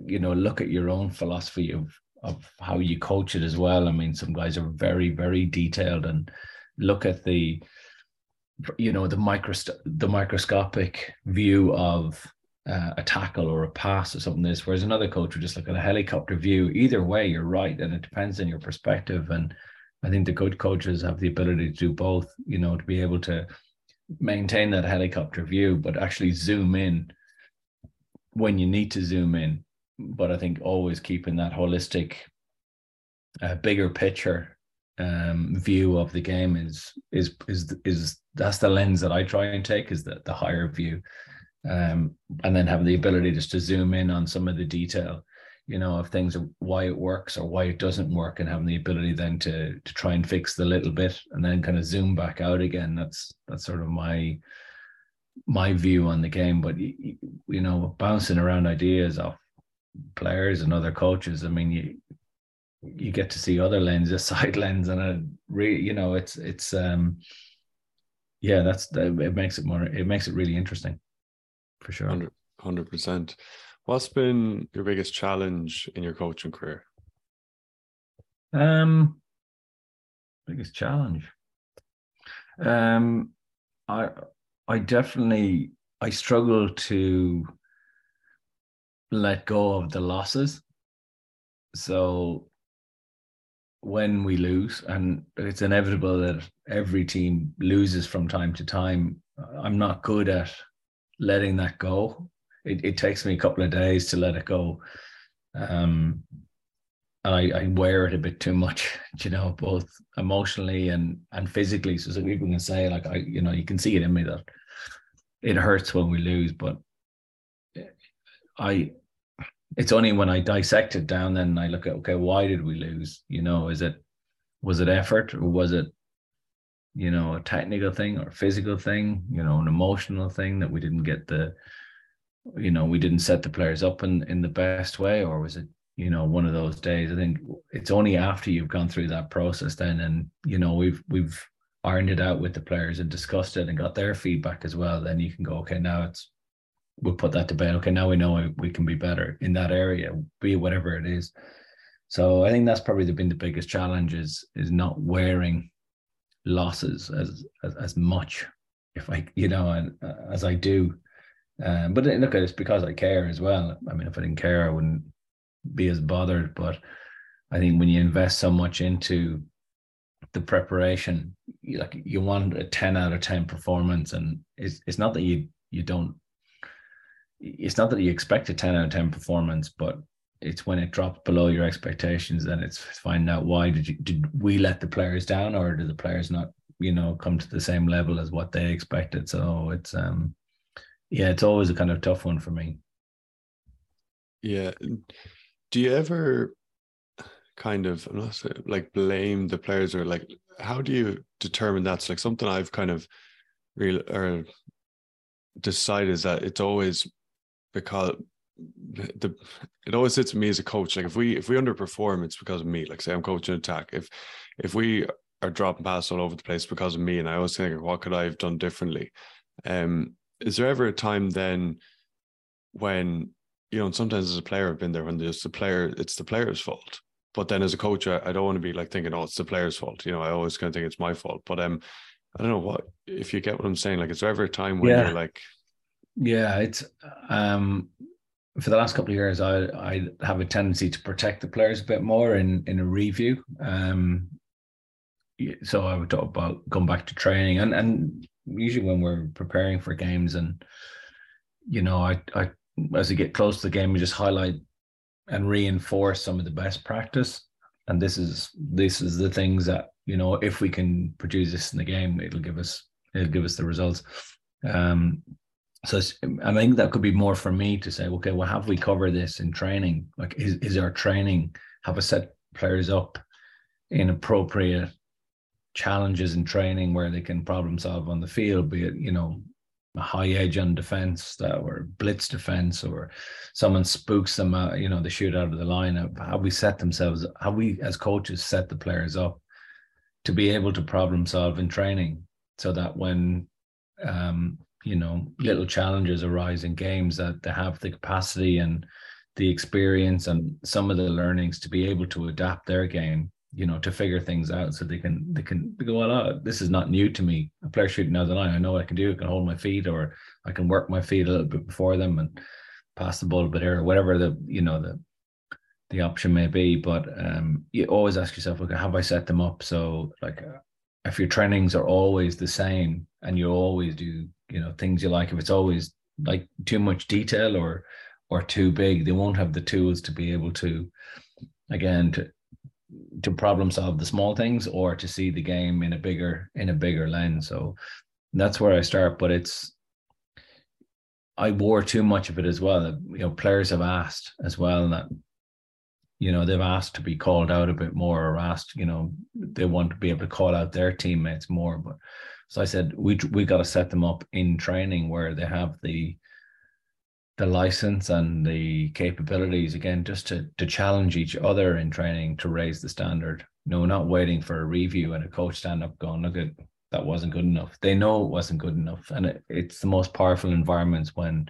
you know look at your own philosophy of of how you coach it as well. I mean, some guys are very very detailed and look at the you know the micro the microscopic view of uh, a tackle or a pass or something this whereas another coach would just look at a helicopter view. Either way you're right and it depends on your perspective. And i think the good coaches have the ability to do both you know to be able to maintain that helicopter view but actually zoom in when you need to zoom in. But i think always keeping that holistic uh, bigger picture um, view of the game is is is is that's the lens that I try and take is the the higher view, um, and then have the ability just to zoom in on some of the detail, you know, of things of why it works or why it doesn't work, and having the ability then to to try and fix the little bit, and then kind of zoom back out again. That's that's sort of my my view on the game. But you, you know, bouncing around ideas of players and other coaches. I mean, you you get to see other lenses, side lens, and a re, you know, it's it's um, yeah, that's it makes it more it makes it really interesting, for sure. Hundred percent. What's been your biggest challenge in your coaching career? Um, biggest challenge. Um, I I definitely I struggle to let go of the losses. So when we lose, and it's inevitable that every team loses from time to time, I'm not good at letting that go. It, it takes me a couple of days to let it go. Um, and I, I wear it a bit too much, you know, both emotionally and and physically. So some people can say, like, I, you know, you can see it in me that it hurts when we lose, but I it's only when I dissect it down then I look at okay, why did we lose? You know, is it was it effort or was it you know a technical thing or physical thing? You know, an emotional thing that we didn't get the you know we didn't set the players up in in the best way or was it you know one of those days? I think it's only after you've gone through that process then and you know we've we've ironed it out with the players and discussed it and got their feedback as well. Then you can go okay now it's we'll put that to bed. Okay, now we know we can be better in that area, be whatever it is. So I think that's probably been the biggest challenge is is not wearing losses as as, as much, if I you know, and uh, as I do. Um, but look at it's because I care as well. I mean, if I didn't care, I wouldn't be as bothered. But I think when you invest so much into the preparation, you, like you want a ten out of ten performance, and it's it's not that you you don't it's not that you expect a 10 out of 10 performance, but it's when it drops below your expectations, then it's finding out why did you did we let the players down or did the players not, you know, come to the same level as what they expected? So it's um yeah, it's always a kind of tough one for me. Yeah. Do you ever kind of I'm not saying, like blame the players or like how do you determine that's like something I've kind of real or decided is that it's always because the it always sits with me as a coach. Like if we if we underperform, it's because of me. Like say I'm coaching attack. If if we are dropping passes all over the place because of me, and I always think, what could I have done differently? Um, is there ever a time then when you know, sometimes as a player, I've been there when there's the player, it's the player's fault. But then as a coach, I, I don't want to be like thinking, oh, it's the player's fault. You know, I always kind of think it's my fault. But um, I don't know what if you get what I'm saying. Like, is there ever a time when yeah. you're like, yeah, it's um for the last couple of years, I I have a tendency to protect the players a bit more in in a review. Um, so I would talk about going back to training, and and usually when we're preparing for games, and you know, I I as we get close to the game, we just highlight and reinforce some of the best practice. And this is this is the things that you know, if we can produce this in the game, it'll give us it'll give us the results. Um, so I think that could be more for me to say, okay, well, have we covered this in training? Like, is, is our training, have we set players up in appropriate challenges in training where they can problem solve on the field, be it, you know, a high edge on defense that or blitz defense or someone spooks them out, you know, they shoot out of the line. Have we set themselves, how we as coaches set the players up to be able to problem solve in training so that when um, you know little challenges arise in games that they have the capacity and the experience and some of the learnings to be able to adapt their game you know, to figure things out so they can they can they go, well, oh, this is not new to me. A player shooting out the line, I know what I can do. I can hold my feet, or I can work my feet a little bit before them and pass the ball a bit here, or whatever the you know the the option may be. But um, you always ask yourself, okay, have I set them up? So like, uh, if your trainings are always the same and you always do you know things you like, if it's always like too much detail or or too big, they won't have the tools to be able to again to to problem solve the small things or to see the game in a bigger in a bigger lens. So that's where I start. But it's I wore too much of it as well. You know, players have asked as well that you know they've asked to be called out a bit more or asked you know they want to be able to call out their teammates more but so i said we we got to set them up in training where they have the the license and the capabilities again just to to challenge each other in training to raise the standard. No, not waiting for a review and a coach stand up going look at that wasn't good enough. They know it wasn't good enough and it, it's the most powerful environments when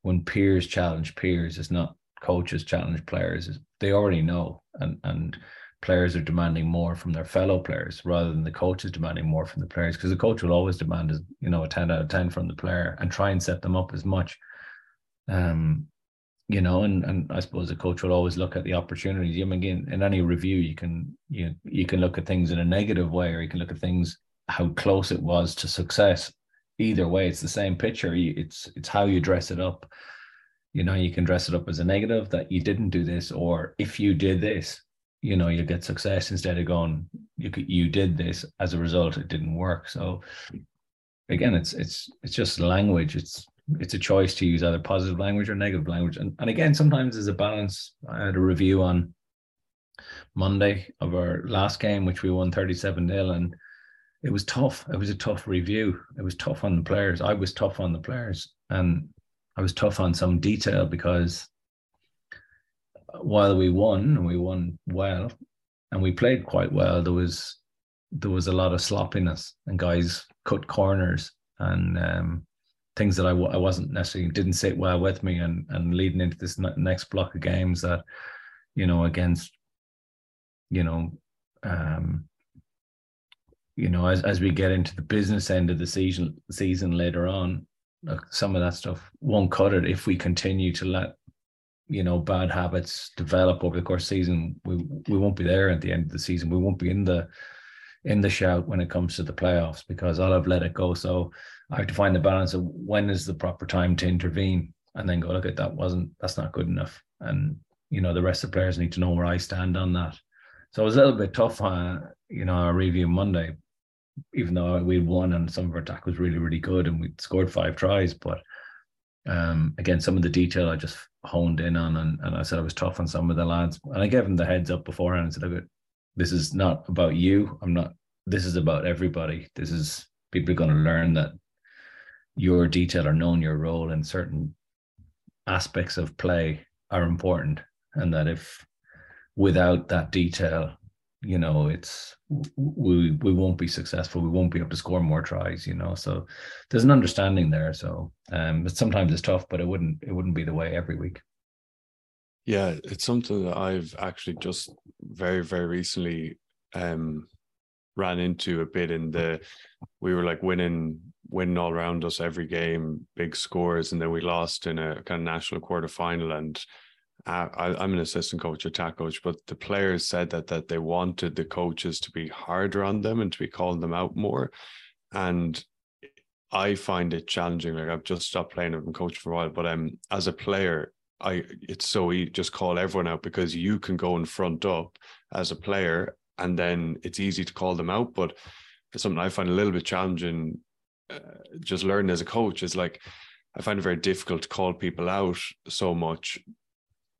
when peers challenge peers. It's not coaches challenge players. They already know and and players are demanding more from their fellow players rather than the coaches demanding more from the players because the coach will always demand you know a 10 out of 10 from the player and try and set them up as much um, you know, and and I suppose a coach will always look at the opportunities. I mean, again, in any review, you can you you can look at things in a negative way, or you can look at things how close it was to success. Either way, it's the same picture. It's it's how you dress it up. You know, you can dress it up as a negative that you didn't do this, or if you did this, you know, you'll get success instead of going you you did this as a result, it didn't work. So again, it's it's it's just language. It's it's a choice to use either positive language or negative language. And, and again, sometimes there's a balance. I had a review on Monday of our last game, which we won 37 0. And it was tough. It was a tough review. It was tough on the players. I was tough on the players. And I was tough on some detail because while we won and we won well and we played quite well, there was there was a lot of sloppiness and guys cut corners and um, things that I w- I wasn't necessarily didn't sit well with me and and leading into this next block of games that you know against you know um you know as as we get into the business end of the season season later on some of that stuff won't cut it if we continue to let you know bad habits develop over the course of the season we we won't be there at the end of the season we won't be in the in the shout when it comes to the playoffs because I'll have let it go so I have to find the balance of when is the proper time to intervene and then go, look at that wasn't that's not good enough. And you know, the rest of the players need to know where I stand on that. So it was a little bit tough uh, you know, our review Monday, even though we won and some of our attack was really, really good and we scored five tries. But um, again, some of the detail I just honed in on and, and I said I was tough on some of the lads. And I gave them the heads up beforehand and said, look, this is not about you. I'm not this is about everybody. This is people are going to learn that your detail or knowing your role in certain aspects of play are important and that if without that detail you know it's we we won't be successful we won't be able to score more tries you know so there's an understanding there so um but sometimes it's tough but it wouldn't it wouldn't be the way every week yeah it's something that i've actually just very very recently um ran into a bit in the we were like winning winning all around us every game, big scores, and then we lost in a kind of national quarter final. And I, am an assistant coach, attack coach, but the players said that that they wanted the coaches to be harder on them and to be calling them out more. And I find it challenging. Like I've just stopped playing. I've been coaching for a while, but um, as a player, I it's so easy just call everyone out because you can go in front up as a player, and then it's easy to call them out. But it's something I find a little bit challenging uh, just learning as a coach is like I find it very difficult to call people out so much.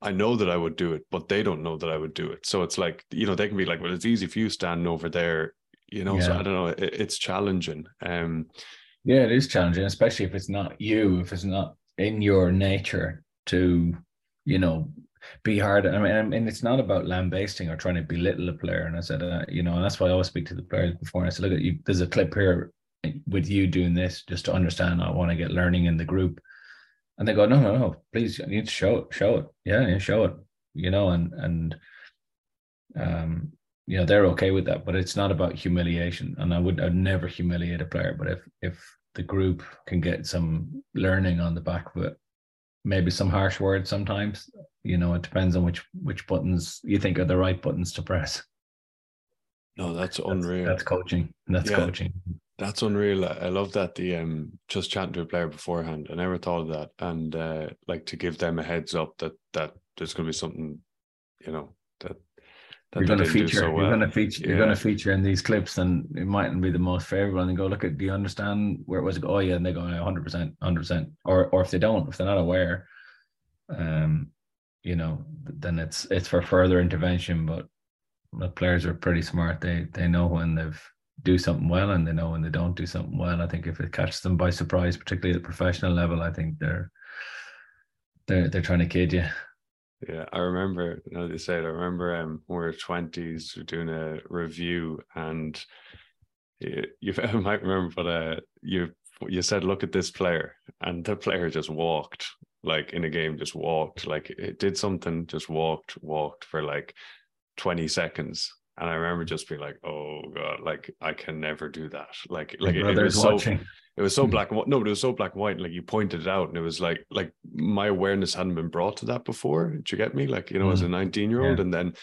I know that I would do it, but they don't know that I would do it. So it's like, you know, they can be like, well, it's easy for you standing over there, you know. Yeah. So I don't know, it, it's challenging. Um yeah, it is challenging, especially if it's not you, if it's not in your nature to, you know, be hard. I mean, and it's not about lambasting or trying to belittle a player. And I said, uh, you know, and that's why I always speak to the players before. I said, look at you. There's a clip here with you doing this just to understand I want to get learning in the group. And they go, no, no, no, please, I need to show it, show it. Yeah, yeah, show it. You know, and and um you know they're okay with that but it's not about humiliation and i would i'd never humiliate a player but if if the group can get some learning on the back of it maybe some harsh words sometimes you know it depends on which which buttons you think are the right buttons to press no that's unreal that's, that's coaching that's yeah, coaching that's unreal i love that the um just chatting to a player beforehand i never thought of that and uh like to give them a heads up that that there's going to be something you know that you're going to feature. So well. You're going to feature. Yeah. You're going to feature in these clips, and it mightn't be the most favorable. And they go, look at. Do you understand where it was? Oh yeah, and they go, 100 percent, 100 percent. Or or if they don't, if they're not aware, um, you know, then it's it's for further intervention. But the players are pretty smart. They they know when they've do something well, and they know when they don't do something well. I think if it catches them by surprise, particularly at the professional level, I think they're they're they're trying to kid you. Yeah, I remember. You know, they said I remember um, we were twenties doing a review, and you, you might remember, but uh, you you said, "Look at this player," and the player just walked, like in a game, just walked, like it did something, just walked, walked for like twenty seconds, and I remember just being like, "Oh god, like I can never do that." Like, like it, it, was so. Watching. It was so hmm. black and white. No, but it was so black and white. Like you pointed it out, and it was like, like my awareness hadn't been brought to that before. Did you get me? Like, you know, mm. as a 19 year old, and then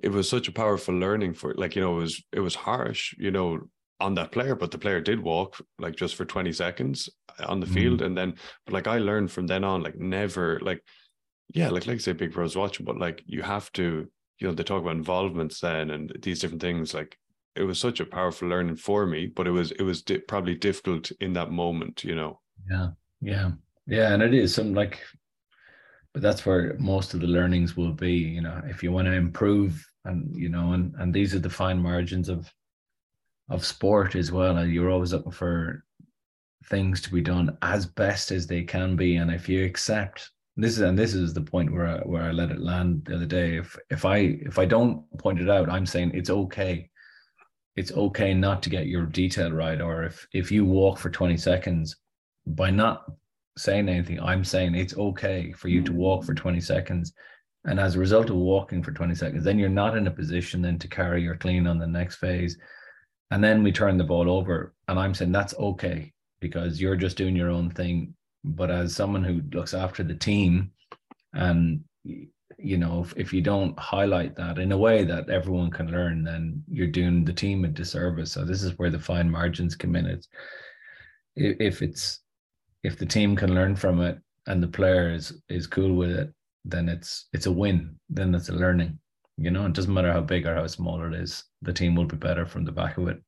it was such a powerful learning for like, you know, it was it was harsh, you know, on that player, but the player did walk like just for 20 seconds on the mm. field. And then, but like I learned from then on, like never like, yeah, like like I say, Big Bros watching, but like you have to, you know, they talk about involvements then and these different things. Like it was such a powerful learning for me but it was it was di- probably difficult in that moment you know yeah yeah yeah and it is something like but that's where most of the learnings will be you know if you want to improve and you know and and these are the fine margins of of sport as well and you're always looking for things to be done as best as they can be and if you accept this is and this is the point where I, where I let it land the other day. If if I if I don't point it out I'm saying it's okay. It's okay not to get your detail right or if if you walk for 20 seconds by not saying anything i'm saying it's okay for you to walk for 20 seconds. And as a result of walking for 20 seconds then you're not in a position then to carry your clean on the next phase. And then we turn the ball over and i'm saying that's okay because you're just doing your own thing but as someone who looks after the team and you know if, if you don't highlight that in a way that everyone can learn then you're doing the team a disservice. So this is where the fine margins come in. It's if it's if the team can learn from it and the player is is cool with it then it's it's a win. Then it's a learning you know it doesn't matter how big or how small it is the team will be better from the back of it.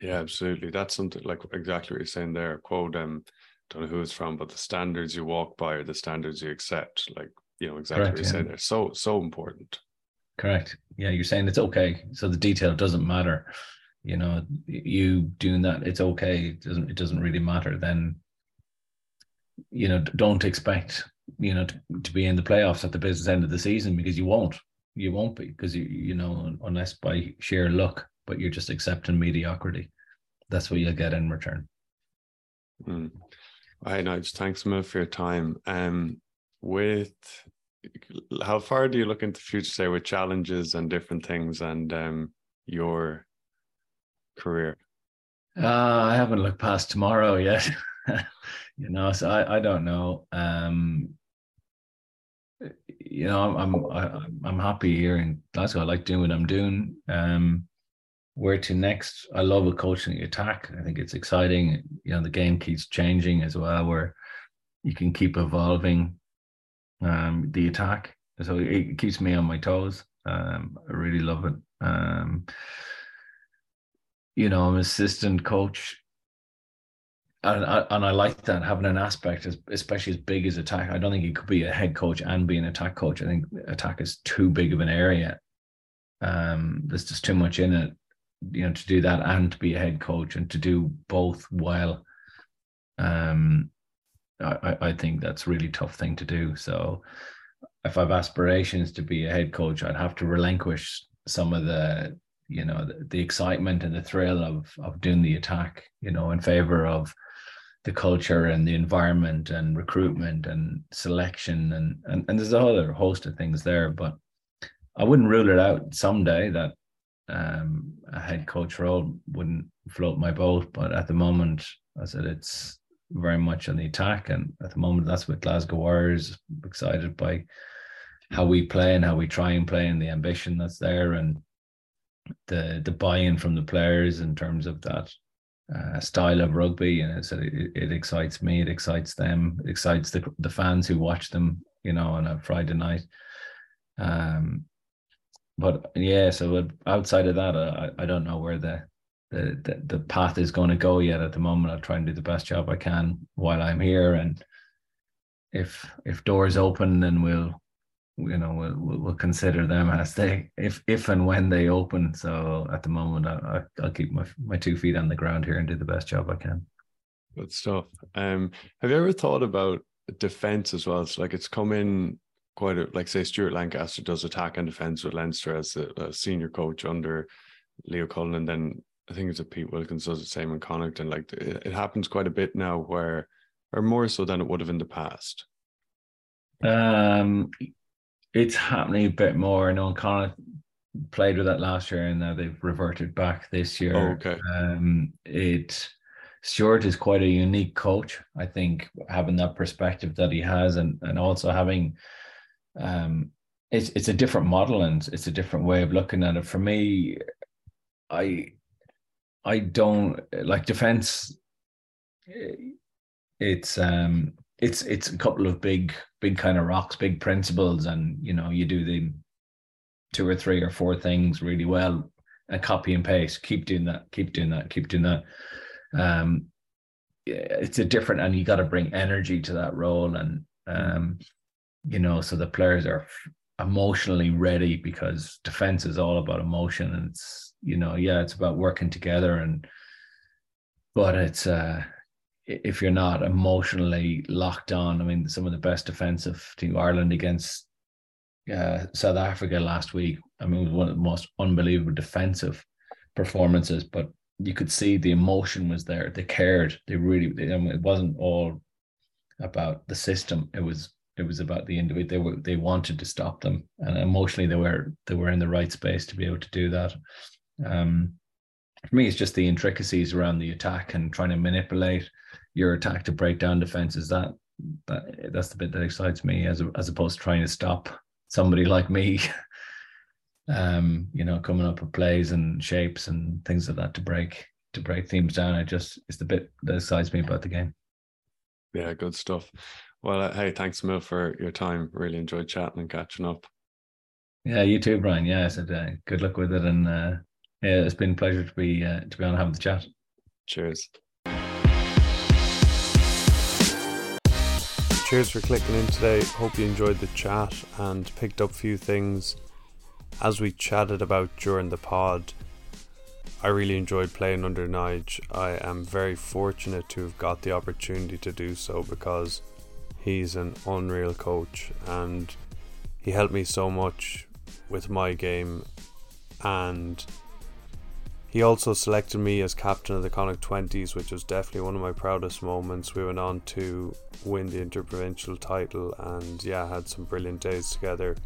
Yeah absolutely. That's something like exactly what you're saying there quote um don't know who it's from but the standards you walk by are the standards you accept like you know exactly Correct, what you're yeah. saying there. So so important. Correct. Yeah, you're saying it's okay. So the detail doesn't matter. You know, you doing that, it's okay. It doesn't it doesn't really matter. Then, you know, don't expect you know to, to be in the playoffs at the business end of the season because you won't. You won't be because you you know unless by sheer luck, but you're just accepting mediocrity. That's what you'll get in return. Mm. All right, just thanks, Mil, for your time. Um, with how far do you look into the future say with challenges and different things and um, your career? Uh, i haven't looked past tomorrow yet. You know so i, I don't know. Um, you know i'm i'm I, am i am happy here in glasgow. I like doing what i'm doing. Um, where to next i love a coaching attack i think it's exciting you know the game keeps changing as well where you can keep evolving um, the attack. So it keeps me on my toes. Um, I really love it. Um, you know, I'm assistant coach, and I, and I like that having an aspect, as, especially as big as attack. I don't think you could be a head coach and be an attack coach. I think attack is too big of an area. Um, there's just too much in it, you know, to do that and to be a head coach and to do both well. Um, I, I think that's a really tough thing to do. So if I've aspirations to be a head coach, I'd have to relinquish some of the, you know, the, the excitement and the thrill of of doing the attack, you know, in favor of the culture and the environment and recruitment and selection and and, and there's a whole other host of things there. But I wouldn't rule it out someday that um, a head coach role wouldn't float my boat, but at the moment, I said it's very much on the attack, and at the moment, that's what Glasgow Warriors excited by. How we play and how we try and play and the ambition that's there and the the buy-in from the players in terms of that uh, style of rugby. And so it, it excites me it excites them it excites the the fans who watch them you know on a Friday night. Um but yeah so outside of that I, I don't know where the the, the the path is going to go yet at the moment. I'll try and do the best job I can while I'm here. And if if doors open then we'll you know we'll, we'll consider them as they if if and when they open. So at the moment I, i'll keep my, my two feet on the ground here and do the best job i can. Good stuff. Um have you ever thought about defense as well? It's like it's come in quite a like say stuart lancaster does attack and defense with leinster as a, a senior coach under leo cullen and then i think it's a pete wilkins does the same in connacht and like it, it happens quite a bit now where or more so than it would have in the past um it's happening a bit more. I know Connacht played with that last year, and now they've reverted back this year. Oh, okay. Um, it Stuart is quite a unique coach. I think having that perspective that he has, and and also having, um, it's it's a different model and it's a different way of looking at it. For me, I I don't like defense. It's um it's it's a couple of big big kind of rocks big principles and you know you do the two or three or four things really well and copy and paste keep doing that keep doing that keep doing that um it's a different and you got to bring energy to that role and um you know so the players are emotionally ready because defense is all about emotion and it's you know yeah it's about working together and but it's uh if you're not emotionally locked on. I mean, some of the best defensive team Ireland against uh, South Africa last week. I mean, it was one of the most unbelievable defensive performances, but you could see the emotion was there. They cared. They really. They, I mean, it wasn't all about the system. It was. It was about the individual. They were. They wanted to stop them, and emotionally, they were. They were in the right space to be able to do that. Um, for me, it's just the intricacies around the attack and trying to manipulate your attack to break down defenses. That that that's the bit that excites me as as opposed to trying to stop somebody like me. um, you know, coming up with plays and shapes and things like that to break to break themes down. It just it's the bit that excites me about the game. Yeah, good stuff. Well, uh, hey, thanks, Mill, for your time. Really enjoyed chatting and catching up. Yeah, you too, Brian. Yeah, I said uh, good luck with it, and uh, yeah, it's been a pleasure to be uh, to be on having the chat. Cheers. cheers for clicking in today. Hope you enjoyed the chat and picked up a few things as we chatted about during the pod. I really enjoyed playing under Nige. I am very fortunate to have got the opportunity to do so because he's an unreal coach and he helped me so much with my game and he also selected me as captain of the Connacht 20s, which was definitely one of my proudest moments. We went on to win the interprovincial title and yeah, had some brilliant days together.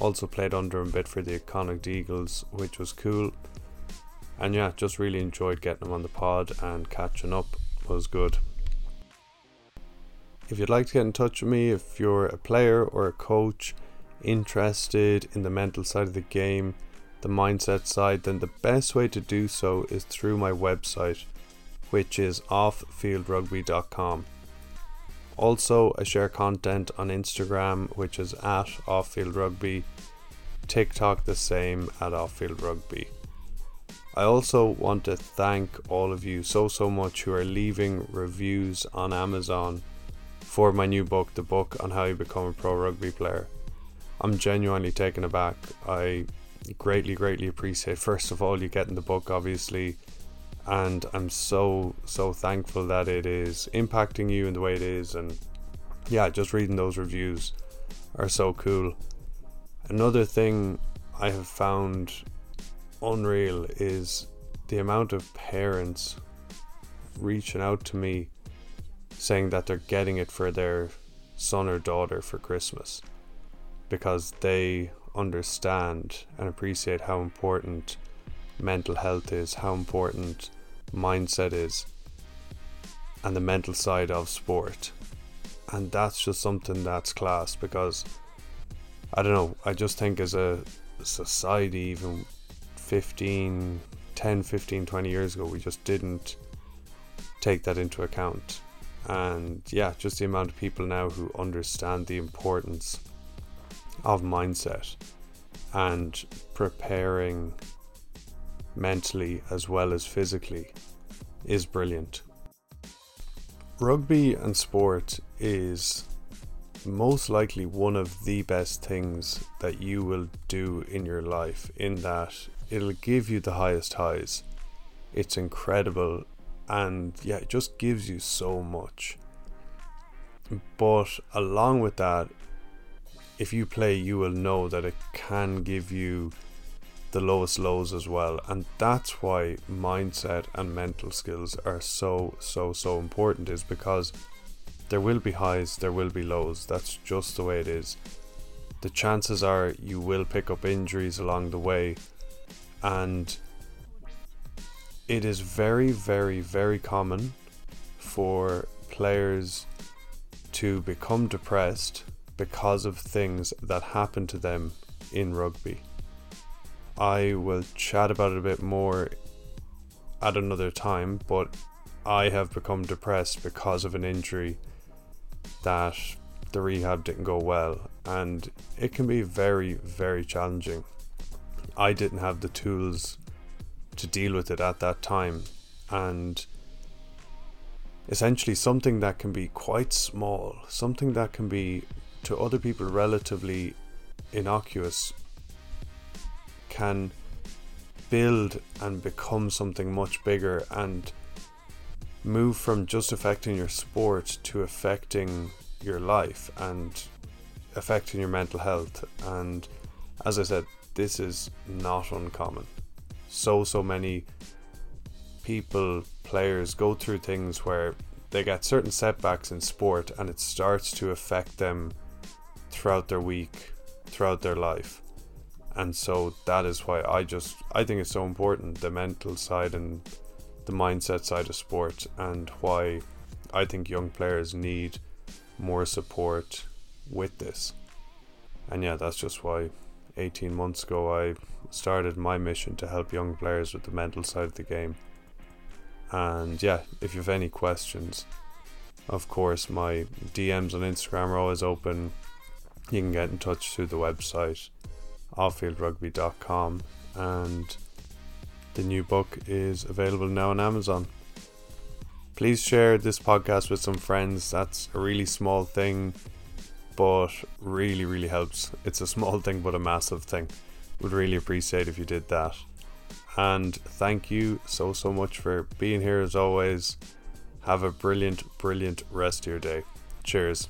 Also played under him a bit for the Connacht Eagles, which was cool. And yeah, just really enjoyed getting him on the pod and catching up was good. If you'd like to get in touch with me, if you're a player or a coach interested in the mental side of the game, the mindset side, then the best way to do so is through my website, which is offfieldrugby.com. Also, I share content on Instagram, which is at offfieldrugby, TikTok the same at offfieldrugby. I also want to thank all of you so so much who are leaving reviews on Amazon for my new book, the book on how you become a pro rugby player. I'm genuinely taken aback. I greatly, greatly appreciate, first of all, you getting the book, obviously. And I'm so, so thankful that it is impacting you in the way it is. And yeah, just reading those reviews are so cool. Another thing I have found unreal is the amount of parents reaching out to me saying that they're getting it for their son or daughter for Christmas because they understand and appreciate how important mental health is, how important mindset is, and the mental side of sport. And that's just something that's class because I don't know, I just think as a society, even 15, 10, 15, 20 years ago, we just didn't take that into account. And yeah, just the amount of people now who understand the importance of mindset and preparing mentally as well as physically is brilliant. Rugby and sport is most likely one of the best things that you will do in your life, in that it'll give you the highest highs. It's incredible and yeah, it just gives you so much. But along with that, if you play, you will know that it can give you the lowest lows as well. And that's why mindset and mental skills are so, so, so important, is because there will be highs, there will be lows. That's just the way it is. The chances are you will pick up injuries along the way, and it is very, very, very common for players to become depressed because of things that happen to them in rugby. I will chat about it a bit more at another time, but I have become depressed because of an injury that the rehab didn't go well, and it can be very, very challenging. I didn't have the tools to deal with it at that time, and essentially something that can be quite small, something that can be to other people relatively innocuous can build and become something much bigger and move from just affecting your sport to affecting your life and affecting your mental health. And as I said, this is not uncommon. So, so many people, players go through things where they get certain setbacks in sport and it starts to affect them throughout their week, throughout their life. And so that is why I just I think it's so important the mental side and the mindset side of sport and why I think young players need more support with this. And yeah, that's just why 18 months ago I started my mission to help young players with the mental side of the game. And yeah, if you have any questions, of course, my DMs on Instagram are always open. You can get in touch through the website, offfieldrugby.com, and the new book is available now on Amazon. Please share this podcast with some friends. That's a really small thing, but really, really helps. It's a small thing, but a massive thing. Would really appreciate if you did that. And thank you so, so much for being here as always. Have a brilliant, brilliant rest of your day. Cheers.